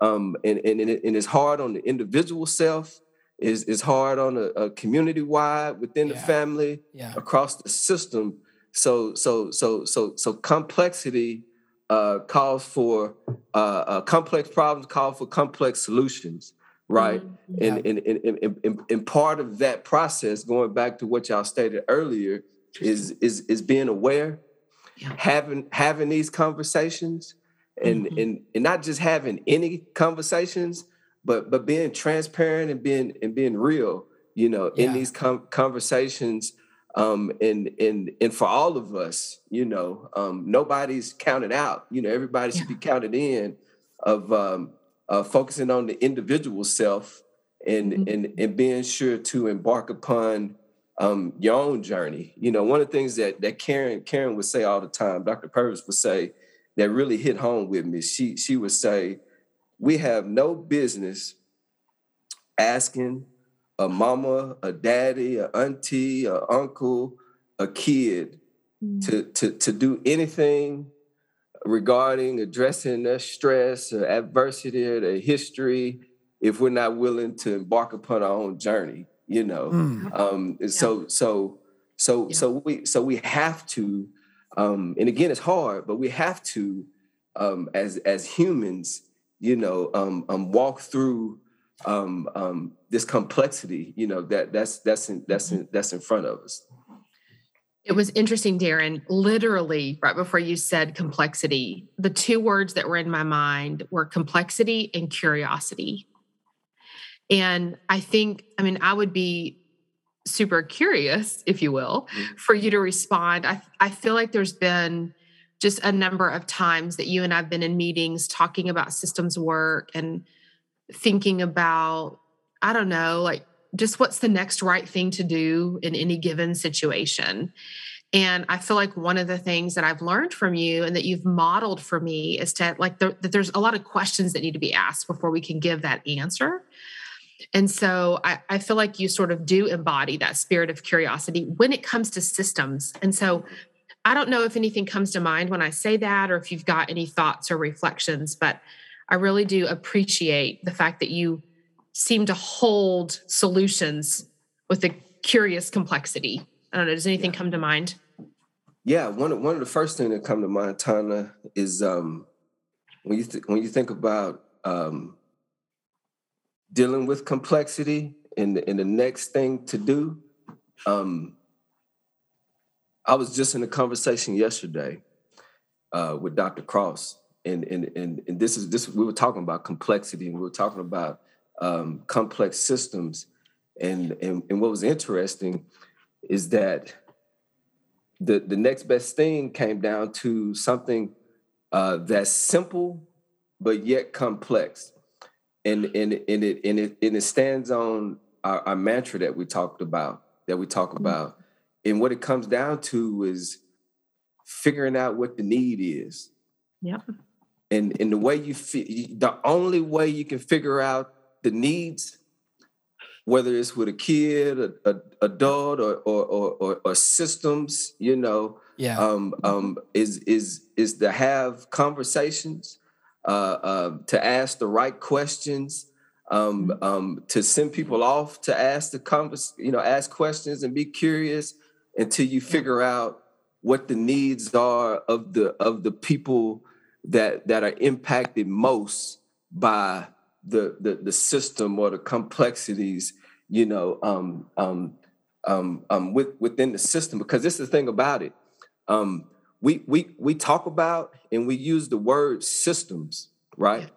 Um, and, and, and it- and it's hard on the individual self, is is hard on a, a community wide within Yeah. the family Yeah. across the system. So so so so so complexity uh, calls for uh, uh, complex problems call for complex solutions, right? Mhm. And, and, and, and, and, and part of that process, going back to what y'all stated earlier, is is is being aware, Yeah. having having these conversations, and Mhm. and and not just having any conversations, but but being transparent and being and being real, you know, in these com- conversations. Um, and and and for all of us, you know, um, nobody's counted out. You know, everybody should be counted in of um, uh, focusing on the individual self and Mhm. and and being sure to embark upon um, your own journey. You know, one of the things that that Karyn Karyn would say all the time, Dr. Purvis would say that really hit home with me. She she would say, "We have no business asking a mama, a daddy, a auntie, a uncle, a kid to to to do anything regarding addressing their stress or adversity or their history if we're not willing to embark upon our own journey you know Mm. um and so so so Yeah. so we so we have to um and again it's hard but we have to um as as humans you know um um walk through um um this complexity you know that that's that's in that's in that's in front of us It was interesting, Daren. Literally, right before you said complexity, the two words that were in my mind were complexity and curiosity. And I think, I mean, I would be super curious, if you will, Mhm. for you to respond. I, I feel like there's been just a number of times that you and I've been in meetings talking about systems work and thinking about, I don't know, like just what's the next right thing to do in any given situation. And I feel like one of the things that I've learned from you and that you've modeled for me is to like there, that there's a lot of questions that need to be asked before we can give that answer. And so I, I feel like you sort of do embody that spirit of curiosity when it comes to systems. And so I don't know if anything comes to mind when I say that or if you've got any thoughts or reflections, but I really do appreciate the fact that you seem to hold solutions with a curious complexity. I don't know. Does anything come to mind? Yeah, one of, one of the first things that come to mind, Tana, is um, when you th- when you think about um, dealing with complexity and the, and the next thing to do. Um, I was just in a conversation yesterday uh, with Dr. Cross, and and and and this is this we were talking about complexity, and we were talking about um, complex systems, and and and what was interesting is that the the next best thing came down to something uh, that's simple but yet complex, and and and it and it and it stands on our, our mantra that we talked about that we talk about, and what it comes down to is figuring out what the need is, Yep. And and the way you fi- the only way you can figure out the needs whether it's with a kid, a, a adult, or or, or or or systems, you know, Yeah. um, um, is is is to have conversations, uh, uh, to ask the right questions, um, um, to send people off to ask the convers, you know, ask questions and be curious until you figure out what the needs are of the of the people that that are impacted most by the the, the system or the complexities, you know, um, um, um, um, with, within the system. Because this is the thing about it. Um, we we we talk about and we use the word systems, right?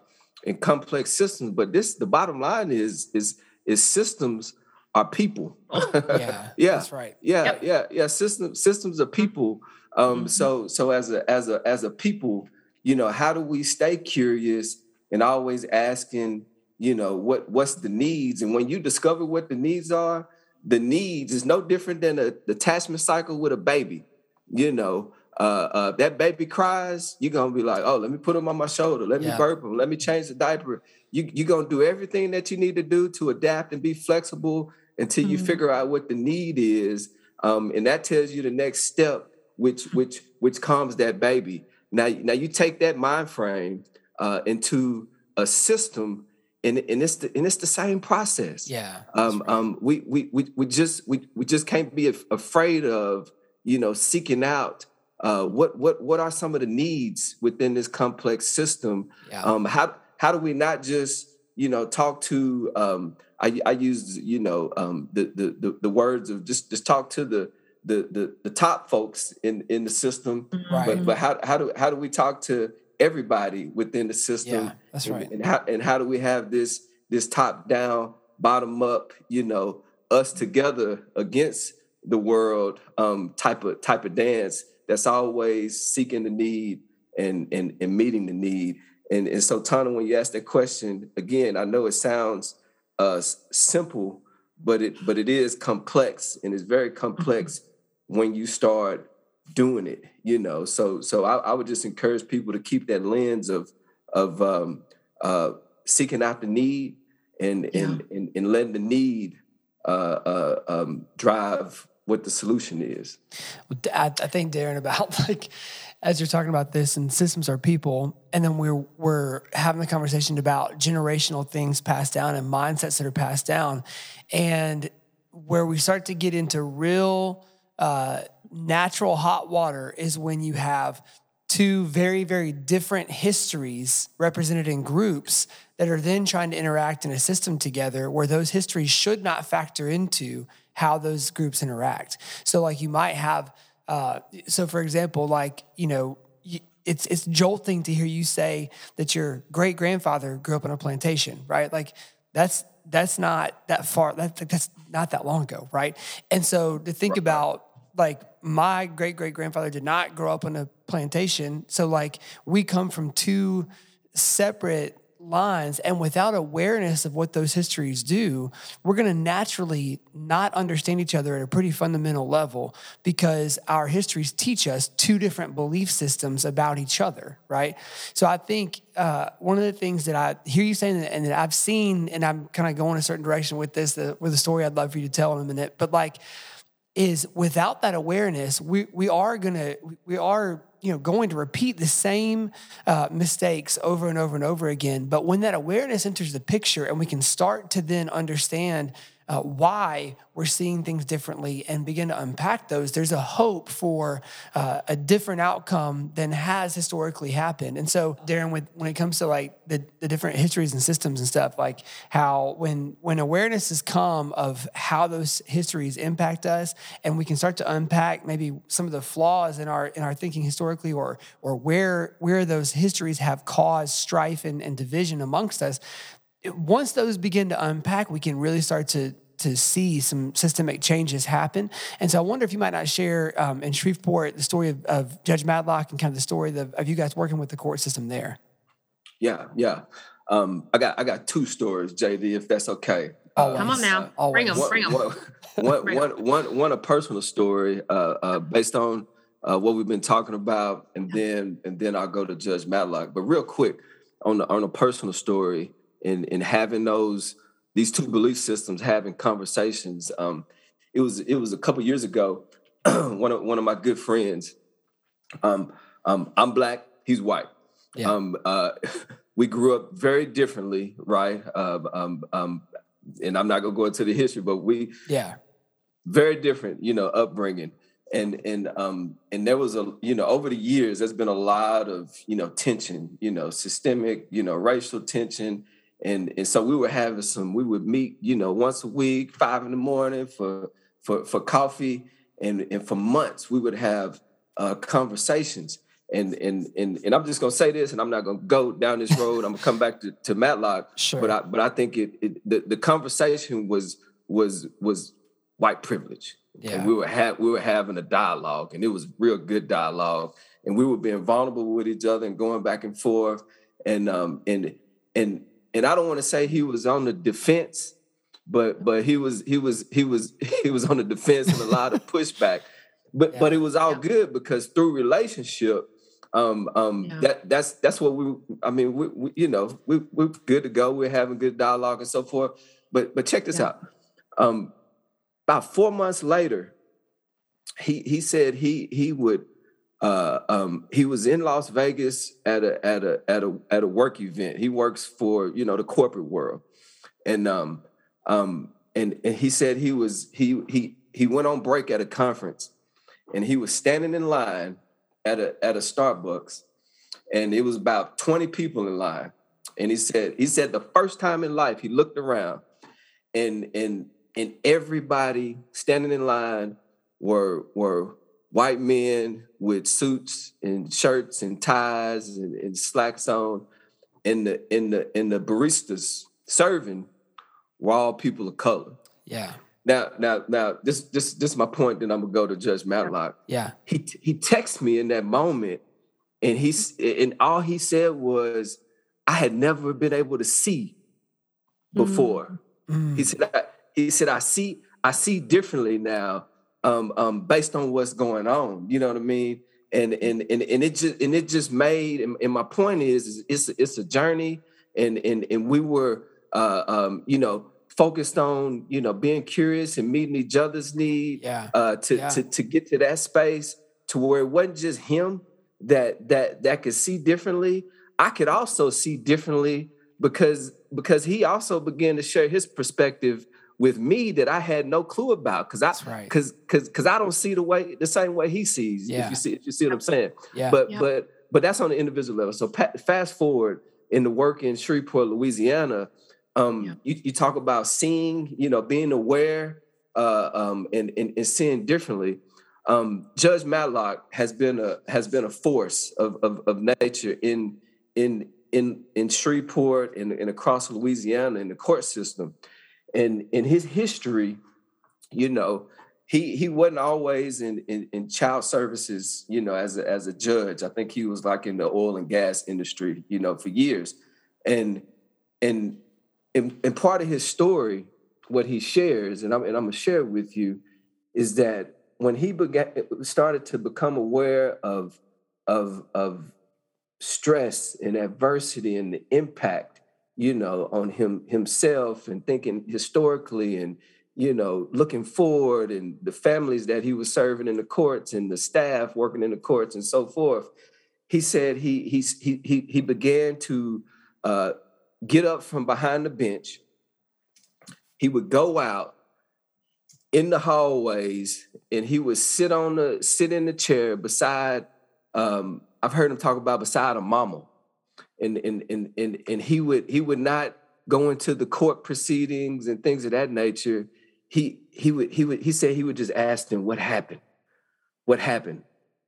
And complex systems, but this the bottom line is is is systems are people. yeah. <laughs> yeah. That's right. Yeah, Yep. yeah, yeah. System systems of people. Um, Mhm. so so as a as a as a people, you know, how do we stay curious and always asking, you know, what what's the needs? And when you discover what the needs are, the needs is no different than a attachment cycle with a baby. You know, uh, uh, that baby cries, you're gonna be like, oh, let me put him on my shoulder, let me burp him, let me change the diaper. You you're gonna do everything that you need to do to adapt and be flexible until you Mhm. figure out what the need is, um, and that tells you the next step, which which which calms that baby. Now now you take that mind frame uh, into a system, and and it's the and it's the same process. Yeah. Um, right. um, we, we we we just we we just can't be af- afraid of you know seeking out uh, what what what are some of the needs within this complex system. yeah. Um, how how do we not just you know talk to um, I I use you know um, the, the the the words of just just talk to the the the, the top folks in in the system, Right. but but how how do how do we talk to everybody within the system? yeah. That's and, right. and how and how do we have this this top down, bottom up, you know, us together against the world um, type of type of dance that's always seeking the need and and and meeting the need. And and so Tana, when you ask that question again, I know it sounds uh, simple, but it but it is complex and it's very complex when you start doing it. You know, so so I, I would just encourage people to keep that lens of of um, uh, seeking out the need and and, and and letting the need uh, uh, um, drive what the solution is. I, I think Daren about <laughs> like as you're talking about this and systems are people, and then we're we're having the conversation about generational things passed down and mindsets that are passed down, and where we start to get into real uh, natural hot water is when you have two very very different histories represented in groups that are then trying to interact in a system together where those histories should not factor into how those groups interact. So like you might have uh, so for example like you know it's it's jolting to hear you say that your great grandfather grew up on a plantation right? Like that's that's not that far that, that's not that long ago right? And so to think about like my great great grandfather did not grow up on a plantation. So like we come from two separate lines and without awareness of what those histories do we're going to naturally not understand each other at a pretty fundamental level because our histories teach us two different belief systems about each other right? So i think uh, one of the things that i hear you saying and that i've seen and i'm kind of going a certain direction with this the, with a story i'd love for you to tell in a minute but like is without that awareness, we we are gonna we are you know going to repeat the same uh, mistakes over and over and over again. But when that awareness enters the picture, and we can start to then understand uh, why we're seeing things differently and begin to unpack those, there's a hope for uh, a different outcome than has historically happened. And so, Daren, with, when it comes to like the, the different histories and systems and stuff, like how when when awareness has come of how those histories impact us, and we can start to unpack maybe some of the flaws in our in our thinking historically, or or where where those histories have caused strife and, and division amongst us once those begin to unpack, we can really start to to see some systemic changes happen. And so I wonder if you might not share um, in Shreveport the story of, of Judge Matlock and kind of the story of, of you guys working with the court system there. Yeah, yeah. Um, I got I got two stories, JD, if that's okay. Always. Come on now. Uh, Bring 'em. always. Bring 'em. One, one, <laughs> Bring one, one, one, a personal story uh, uh, based on uh, what we've been talking about, and then and then I'll go to Judge Matlock. But real quick, on the, on a personal story, in in having those these two belief systems having conversations. Um, it was it was a couple years ago. <clears throat> one of one of my good friends. Um, um, I'm black. He's white. Yeah. Um, uh, <laughs> we grew up very differently, right? Uh, um, um, and I'm not gonna go into the history, but we Yeah. very different, you know, upbringing. And and um and there was a you know over the years there's been a lot of you know tension, you know, systemic, you know, racial tension, and and so we were having some. We would meet, you know, once a week, five in the morning for for for coffee, and and for months we would have uh, conversations. And and and and I'm just gonna say this, and I'm not gonna go down this road. I'm gonna come back to, to Matlock, <laughs> Sure. but I but I think it, it the, the conversation was was was white privilege. Yeah. And we were ha- we were having a dialogue, and it was real good dialogue, and we were being vulnerable with each other and going back and forth, and um and and and I don't want to say he was on the defense, but but he was he was he was <laughs> he was on the defense and a lot of pushback, but but it was all Yeah. good because through relationship, um um Yeah. that that's that's what we I mean we, we you know we we're good to go we're having good dialogue and so forth, but but check this Yeah. out, um about four months later, he he said he he would uh, um, he was in Las Vegas at a at a at a at a work event. He works for you know the corporate world, and um, um, and and he said he was he he he went on break at a conference, and he was standing in line at a at a Starbucks, and it was about twenty people in line, and he said he said the first time in life he looked around, and and and everybody standing in line were were white men with suits and shirts and ties and, and slacks on, and the in the in the baristas serving were all people of color. Yeah. Now, now, now, this this this is my point. Then I'm gonna go to Judge Matlock. Yeah. He he texted me in that moment, and he's and all he said was, "I had never been able to see before." Mm. He said, I, "He said I see I see differently now, um, um, based on what's going on. You know what I mean?" And and and and it just and it just made. And, and my point is, is it's it's a journey, and and and we were, uh, um, you know focused on you know being curious and meeting each other's need Yeah. uh, to, Yeah. to to get to that space to where it wasn't just him that that that could see differently. I could also see differently because because he also began to share his perspective with me that I had no clue about because I That's right. because because because I don't see the way the same way he sees. Yeah. If you see if you see what I'm saying. Yeah. But Yeah. but but that's on the individual level. So pa- fast forward in the work in Shreveport, Louisiana. Um, Yeah. you, you talk about seeing, you know, being aware uh, um, and, and and seeing differently. Um, Judge Matlock has been a has been a force of of, of nature in in in in Shreveport and, and across Louisiana in the court system, and in his history, you know, he he wasn't always in, in in child services, you know, as a as a judge. I think he was like in the oil and gas industry, you know, for years, and and and, and part of his story, what he shares, and I'm and I'm gonna share with you, is that when he began started to become aware of of of stress and adversity and the impact, you know, on him himself and thinking historically and you know, looking forward and the families that he was serving in the courts and the staff working in the courts and so forth. He said he he he he, began to uh, get up from behind the bench. He would go out in the hallways and he would sit on the sit in the chair beside. Um, I've heard him talk about beside a mama, and and and and and he would he would not go into the court proceedings and things of that nature. He he would he would he said he would just ask them what happened? What happened?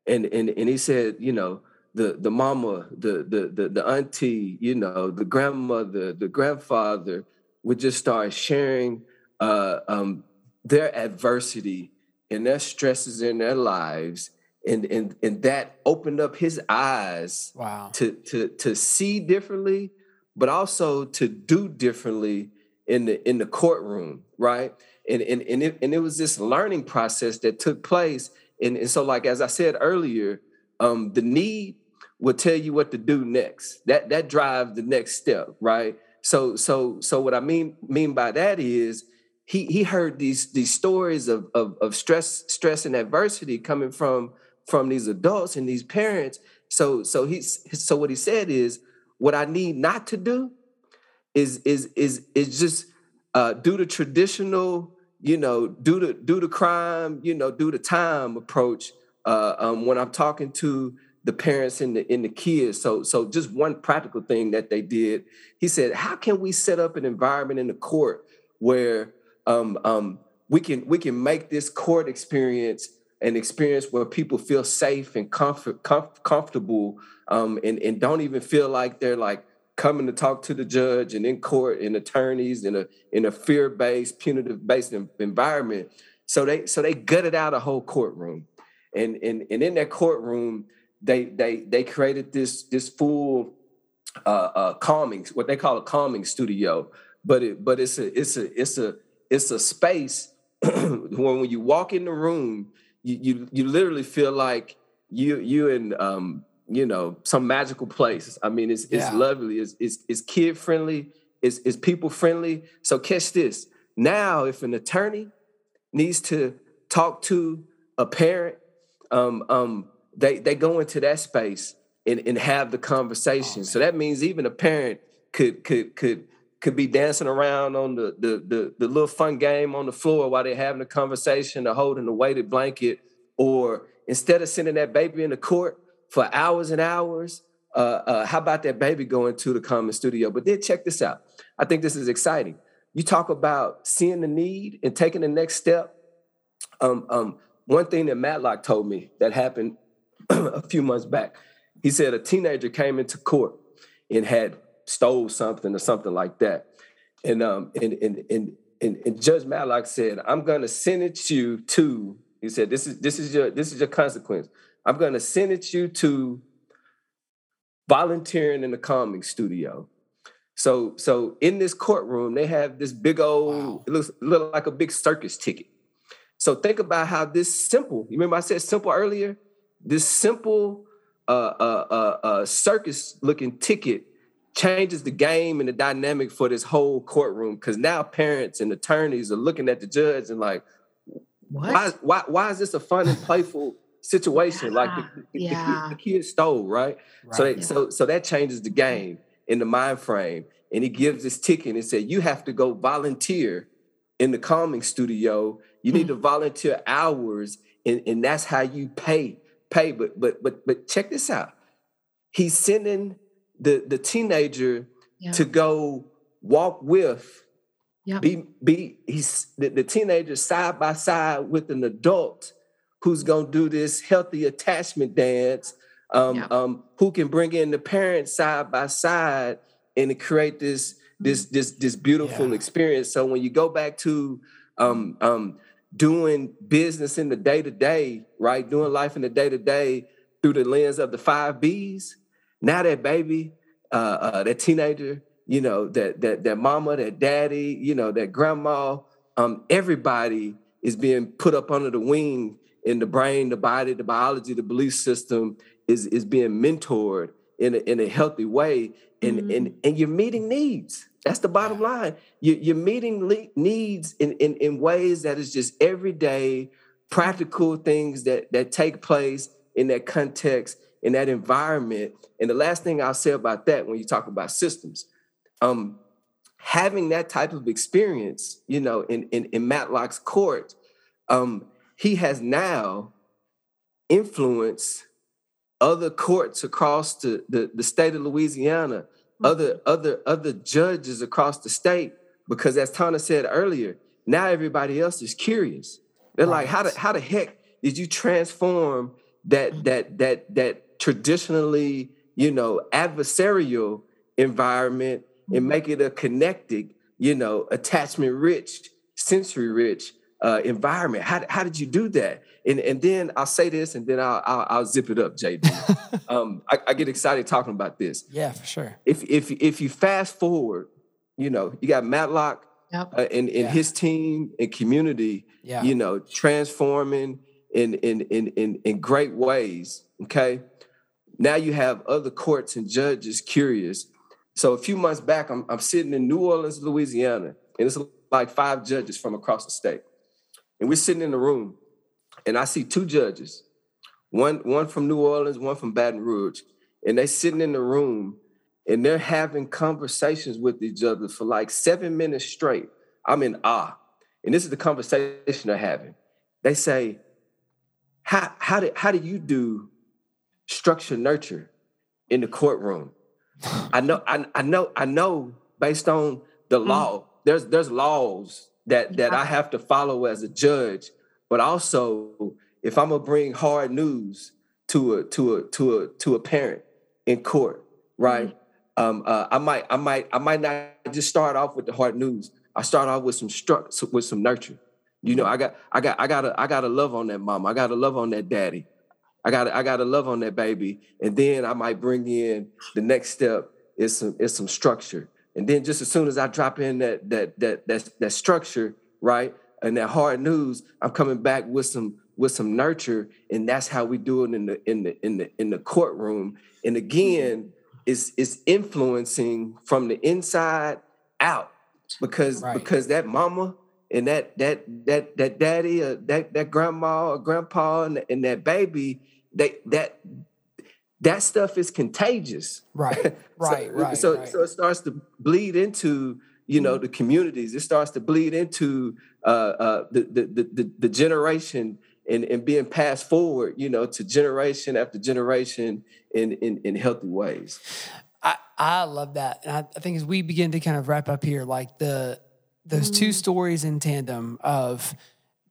And and and he said you know the the mama the the the, the auntie you know the grandmother the grandfather would just start sharing uh, um, their adversity and their stresses in their lives and and and that opened up his eyes Wow. to to to see differently but also to do differently in the in the courtroom right? And and and it, and it was this learning process that took place. And, and so like as i said earlier um the need will tell you what to do next. That that drives the next step right? So so so what i mean mean by that is he he heard these these stories of of, of stress stress and adversity coming from from these adults and these parents so so he's so what he said is what i need not to do is is is is just uh, do the traditional, you know, do the do the crime, you know, do the time approach uh, um, when I'm talking to the parents and the and the kids. So so just one practical thing that they did, he said, how can we set up an environment in the court where um, um, we can we can make this court experience an experience where people feel safe and comfort, comf- comfortable um, and, and don't even feel like they're like coming to talk to the judge and in court and attorneys in a in a fear-based punitive-based en- environment. So they so they gutted out a whole courtroom. And and, and in that courtroom they they they created this this full uh, uh calming what they call a calming studio. But it but it's a it's a it's a it's a space <clears throat> when when you walk in the room you you, you literally feel like you you in um you know some magical place i mean it's it's Yeah. lovely. It's it's, it's kid friendly. It's, it's people friendly. So catch this. Now if an attorney needs to talk to a parent um um they they go into that space and, and have the conversation. Oh, so that means even a parent could could could could be dancing around on the, the the the little fun game on the floor while they're having a conversation or holding a weighted blanket, or instead of sending that baby in the court for hours and hours, uh, uh, how about that baby going to the calming studio? But then check this out. I think this is exciting. You talk about seeing the need and taking the next step. Um, um, one thing that Matlock told me that happened <clears throat> a few months back, he said a teenager came into court and had stole something or something like that. And um, and, and, and, and, and Judge Matlock said, I'm gonna sentence you to, he said, this is this is your this is your consequence. I'm gonna sentence you to volunteering in the calming studio. So so in this courtroom, they have this big old, wow. it looks, it looks like a big circus ticket. So think about how this simple, you remember I said simple earlier? This simple uh, uh, uh, uh circus looking ticket changes the game and the dynamic for this whole courtroom because now parents and attorneys are looking at the judge and like, what? why, why, why is this a fun and <laughs> playful situation? Yeah. Like the, the, yeah. the, kid, stole, right? right. So, yeah. so, so that changes the game in the mind frame. And he gives this ticket and said, you have to go volunteer in the calming studio you need to mm-hmm. volunteer hours, and, and that's how you pay. Pay, but but but but check this out. He's sending the the teenager yeah. to go walk with yep. be be he's the, the teenager side by side with an adult who's gonna do this healthy attachment dance um, yep. um, who can bring in the parents side by side and create this this mm-hmm. this this beautiful yeah. experience so when you go back to um, um, doing business in the day to day, right? Doing life in the day to day through the lens of the five B's. Now that baby, uh, uh, that teenager, you know, that that that mama, that daddy, you know, that grandma, um, everybody is being put up under the wing in the brain, the body, the biology, the belief system is is being mentored in a, in a healthy way, and mm-hmm. and and you're meeting needs. That's the bottom line. You, are meeting le- needs in, in, in ways that is just everyday, practical things that, that take place in that context, in that environment. And the last thing I'll say about that when you talk about systems, um, having that type of experience, you know, in, in, in Matlock's court, um, he has now influenced other courts across the, the, the state of Louisiana other other other judges across the state because as Tana said earlier, now everybody else is curious. They're right. like, how the how the heck did you transform that that that that traditionally, you know, adversarial environment and make it a connected, you know, attachment rich, sensory rich uh, environment. How, how did you do that? And and then I'll say this, and then I'll I'll, I'll zip it up, JD. <laughs> um, I, I, get excited talking about this. Yeah, for sure. If if if you fast forward, you know, you got Matlock yep. uh, and, and yeah. his team and community, yeah. you know, transforming in in in in in great ways. Okay. Now you have other courts and judges curious. So a few months back, I'm, I'm sitting in New Orleans, Louisiana, and it's like five judges from across the state. And we're sitting in the room, and I see two judges, one one from New Orleans, one from Baton Rouge, and they're sitting in the room, and they're having conversations with each other for like seven minutes straight. I'm in awe, and this is the conversation they're having. They say, "How how did how do you do structure nurture in the courtroom?" I know I, I know I know based on the hmm. law. There's there's laws that that I have to follow as a judge, but also if I'm gonna bring hard news to a to a to a to a parent in court, right? Mm-hmm. Um, uh, I might I might I might not just start off with the hard news. I start off with some struct with some nurture. You know, I got I got I gotta I gotta love on that mom. I gotta love on that daddy. I got I gotta love on that baby, and then I might bring in the next step is some is some structure. And then just as soon as I drop in that that that that that structure, right, and that hard news, I'm coming back with some with some nurture, and that's how we do it in the in the in the in the courtroom. And again, it's it's influencing from the inside out because right. because that mama and that that that that daddy or that that grandma or grandpa and, and that baby they that that stuff is contagious. Right, right, <laughs> so, right. So right. so it starts to bleed into you know the communities. It starts to bleed into uh, uh, the, the the the generation and, and being passed forward, you know, to generation after generation in in, in healthy ways. I, I love that. And I, I think as we begin to kind of wrap up here, like the those two stories in tandem of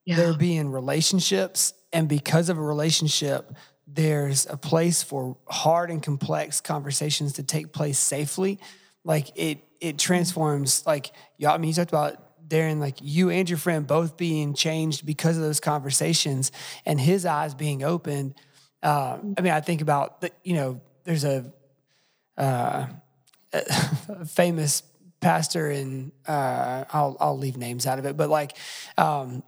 Yeah. there being relationships and because of a relationship there's a place for hard and complex conversations to take place safely. Like it it transforms like y'all i mean you talked about daren like you and your friend both being changed because of those conversations and his eyes being opened. Uh, i mean i think about the, you know there's a uh, <laughs> a famous pastor in uh, I'll I'll leave names out of it, but like um,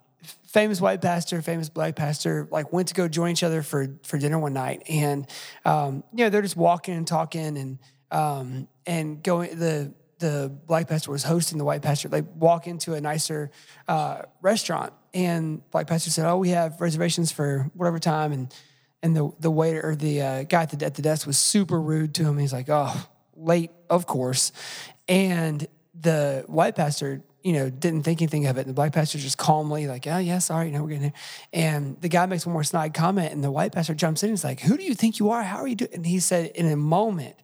famous white pastor, famous black pastor, like went to go join each other for for dinner one night, and um, you know they're just walking and talking and um, and going the the black pastor was hosting the white pastor. They walk into a nicer uh, restaurant, and black pastor said, "Oh, we have reservations for whatever time," and and the the waiter or the uh, guy at the, at the desk was super rude to him. He's like, "Oh, late, of course," and the white pastor, you know, didn't think anything of it. And the black pastor just calmly, like, "Oh, yeah, sorry, no, we're getting here." And the guy makes one more snide comment, and the white pastor jumps in and is like, "Who do you think you are? How are you doing?" And he said, in a moment,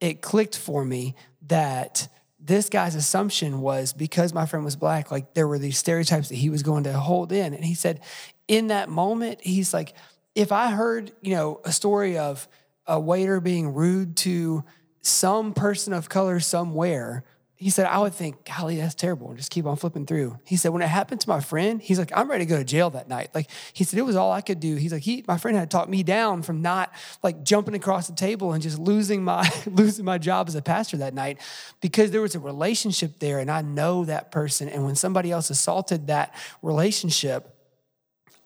it clicked for me that this guy's assumption was because my friend was black, like there were these stereotypes that he was going to hold in. And he said, in that moment, he's like, if I heard, you know, a story of a waiter being rude to some person of color somewhere, he said, I would think, golly, that's terrible, and just keep on flipping through. He said, when it happened to my friend, he's like, I'm ready to go to jail that night. Like he said, it was all I could do. He's like, he, my friend had talked me down from not like jumping across the table and just losing my <laughs> losing my job as a pastor that night because there was a relationship there, and I know that person. And when somebody else assaulted that relationship,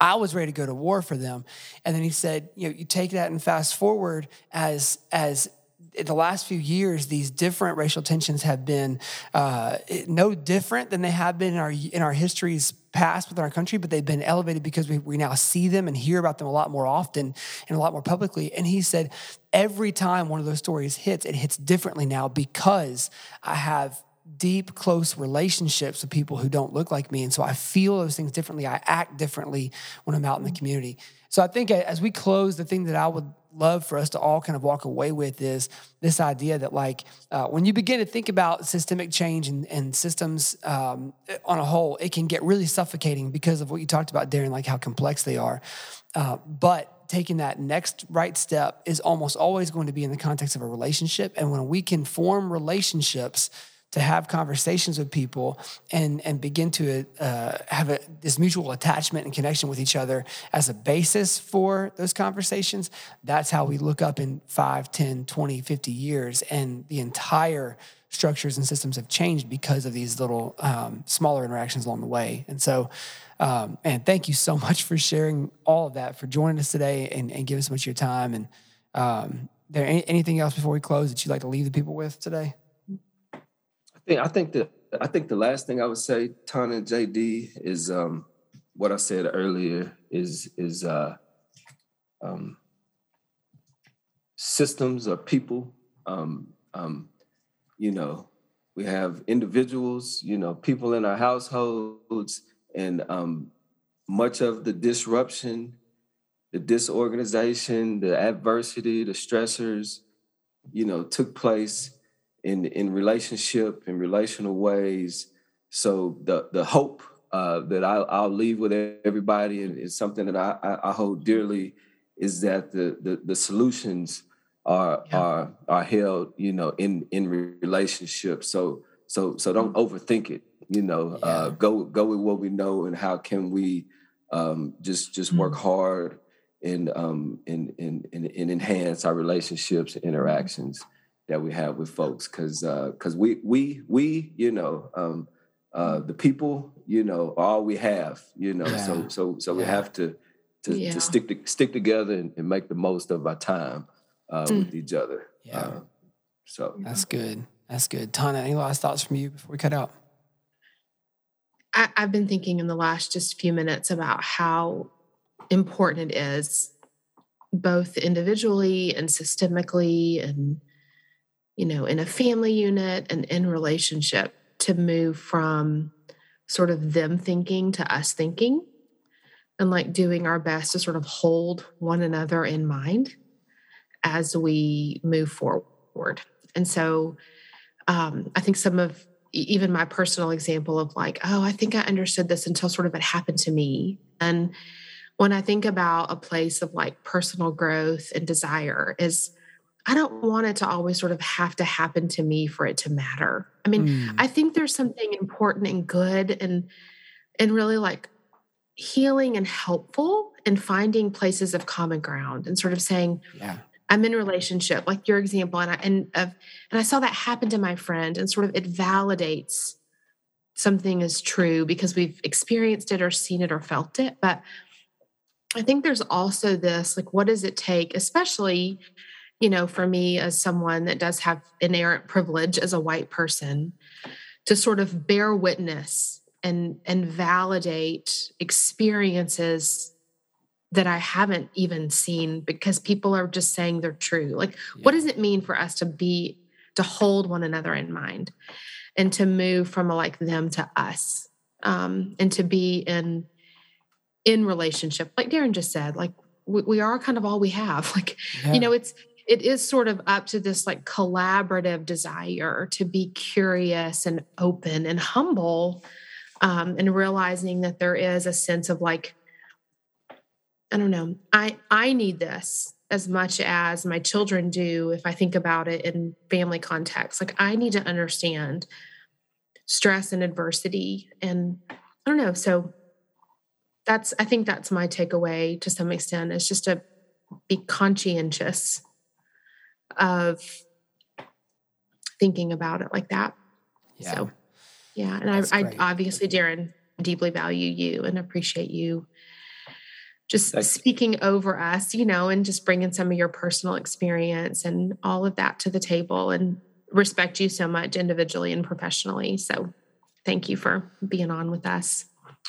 I was ready to go to war for them. And then he said, you know, you take that and fast forward as as the last few years, these different racial tensions have been uh, no different than they have been in our in our histories past within our country, but they've been elevated because we, we now see them and hear about them a lot more often and a lot more publicly. And he said, every time one of those stories hits, it hits differently now because I have deep, close relationships with people who don't look like me. And so I feel those things differently. I act differently when I'm out in the community. So I think as we close, the thing that I would love for us to all kind of walk away with is this idea that like uh, when you begin to think about systemic change and, and systems um, on a whole it can get really suffocating because of what you talked about daren like how complex they are uh, but taking that next right step is almost always going to be in the context of a relationship and when we can form relationships to have conversations with people and and begin to uh, have a, this mutual attachment and connection with each other as a basis for those conversations that's how we look up in 5 10 20 50 years. And the entire structures and systems have changed because of these little um, smaller interactions along the way. And so um, and thank you so much for sharing all of that for joining us today and, and giving so much of your time. And um, there any, anything else before we close that you'd like to leave the people with today I think the I think the last thing I would say, Tana and JD, is um, what I said earlier is is uh, um, systems or people. Um, um, you know, we have individuals, you know, people in our households, and um, much of the disruption, the disorganization, the adversity, the stressors, you know, took place in in relationship in relational ways. So the the hope uh, that I'll, I'll leave with everybody and it's something that I, I, I hold dearly is that the the, the solutions are Yeah. are are held you know in in relationships. So so so don't overthink it. You know, uh, go go with what we know and how can we um, just just work hard and um and, and and and enhance our relationships and interactions that we have with folks because because we we we you know um uh the people you know are all we have you know Yeah. so so so we have to to, Yeah. to stick to, stick together and, and make the most of our time uh Mm. with each other Yeah. uh, so That's good. That's good. Tana, any last thoughts from you before we cut out? I, I've been thinking in the last just few minutes about how important it is both individually and systemically and you know in a family unit and in relationship to move from sort of them thinking to us thinking and like doing our best to sort of hold one another in mind as we move forward. And so um, i think some of even my personal example of like oh i think i understood this until sort of it happened to me. And when I think about a place of like personal growth and desire is I don't want it to always sort of have to happen to me for it to matter. I mean, mm. I think there's something important and good and and really like healing and helpful in finding places of common ground and sort of saying, yeah. I'm in relationship, like your example, and I and of and I saw that happen to my friend, and sort of it validates something is true because we've experienced it or seen it or felt it. But I think there's also this like, what does it take, especially, you know, for me as someone that does have inherent privilege as a white person, to sort of bear witness and and validate experiences that I haven't even seen because people are just saying they're true. Like, yeah. what does it mean for us to be to hold one another in mind and to move from a like them to us um, and to be in in relationship like daren just said like we, we are kind of all we have <laughs> like yeah. you know it's it is sort of up to this like collaborative desire to be curious and open and humble um, and realizing that there is a sense of like i don't know i i need this as much as my children do if i think about it in family context. Like i need to understand stress and adversity and i don't know so that's i think that's my takeaway to some extent. Is just to be conscientious of thinking about it like that. Yeah. so yeah and I, I, obviously daren deeply value you and appreciate you just speaking over us you know and just bringing some of your personal experience and all of that to the table and respect you so much individually and professionally. So thank you for being on with us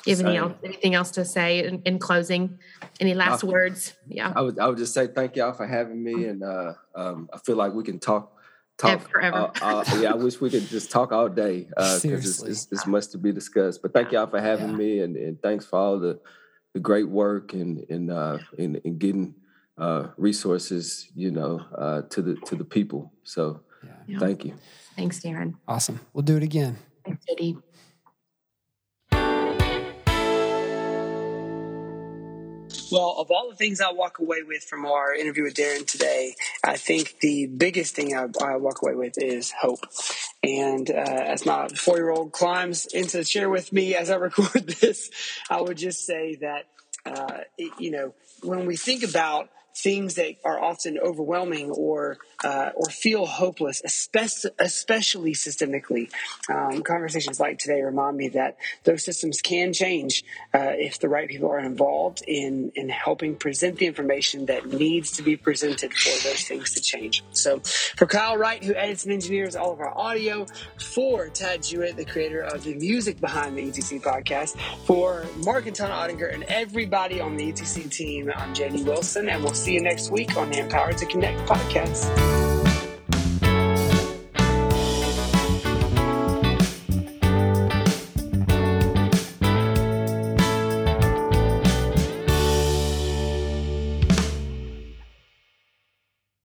you have any else, anything else to say in, in closing? Any last I, words? Yeah. I would I would just say thank y'all for having me, and uh, um, I feel like we can talk talk forever. Uh, uh, yeah, I wish we could just talk all day because <laughs> uh, it's, it's, it's, much to be discussed. But thank y'all for having yeah. me, and, and thanks for all the the great work and and uh, in, in getting uh, resources, you know, uh, to the to the people. So, yeah. thank you. Thanks, Daren. Awesome. We'll do it again. Thanks, Eddie. Well, of all the things I walk away with from our interview with Daren today, I think the biggest thing I, I walk away with is hope. And uh, as my four year old climbs into the chair with me as I <laughs> record this, I would just say that, uh, it, you know, when we think about things that are often overwhelming or uh, or feel hopeless, especially, especially systemically. Um, conversations like today remind me that those systems can change uh, if the right people are involved in in helping present the information that needs to be presented for those things to change. So, for Kyle Wright, who edits and engineers all of our audio, for Tad Jewett, the creator of the music behind the ETC podcast, for Mark and Tana Ottinger, and everybody on the ETC team, I'm JD Wilson, and we'll see you next week on the Empowered to Connect podcast.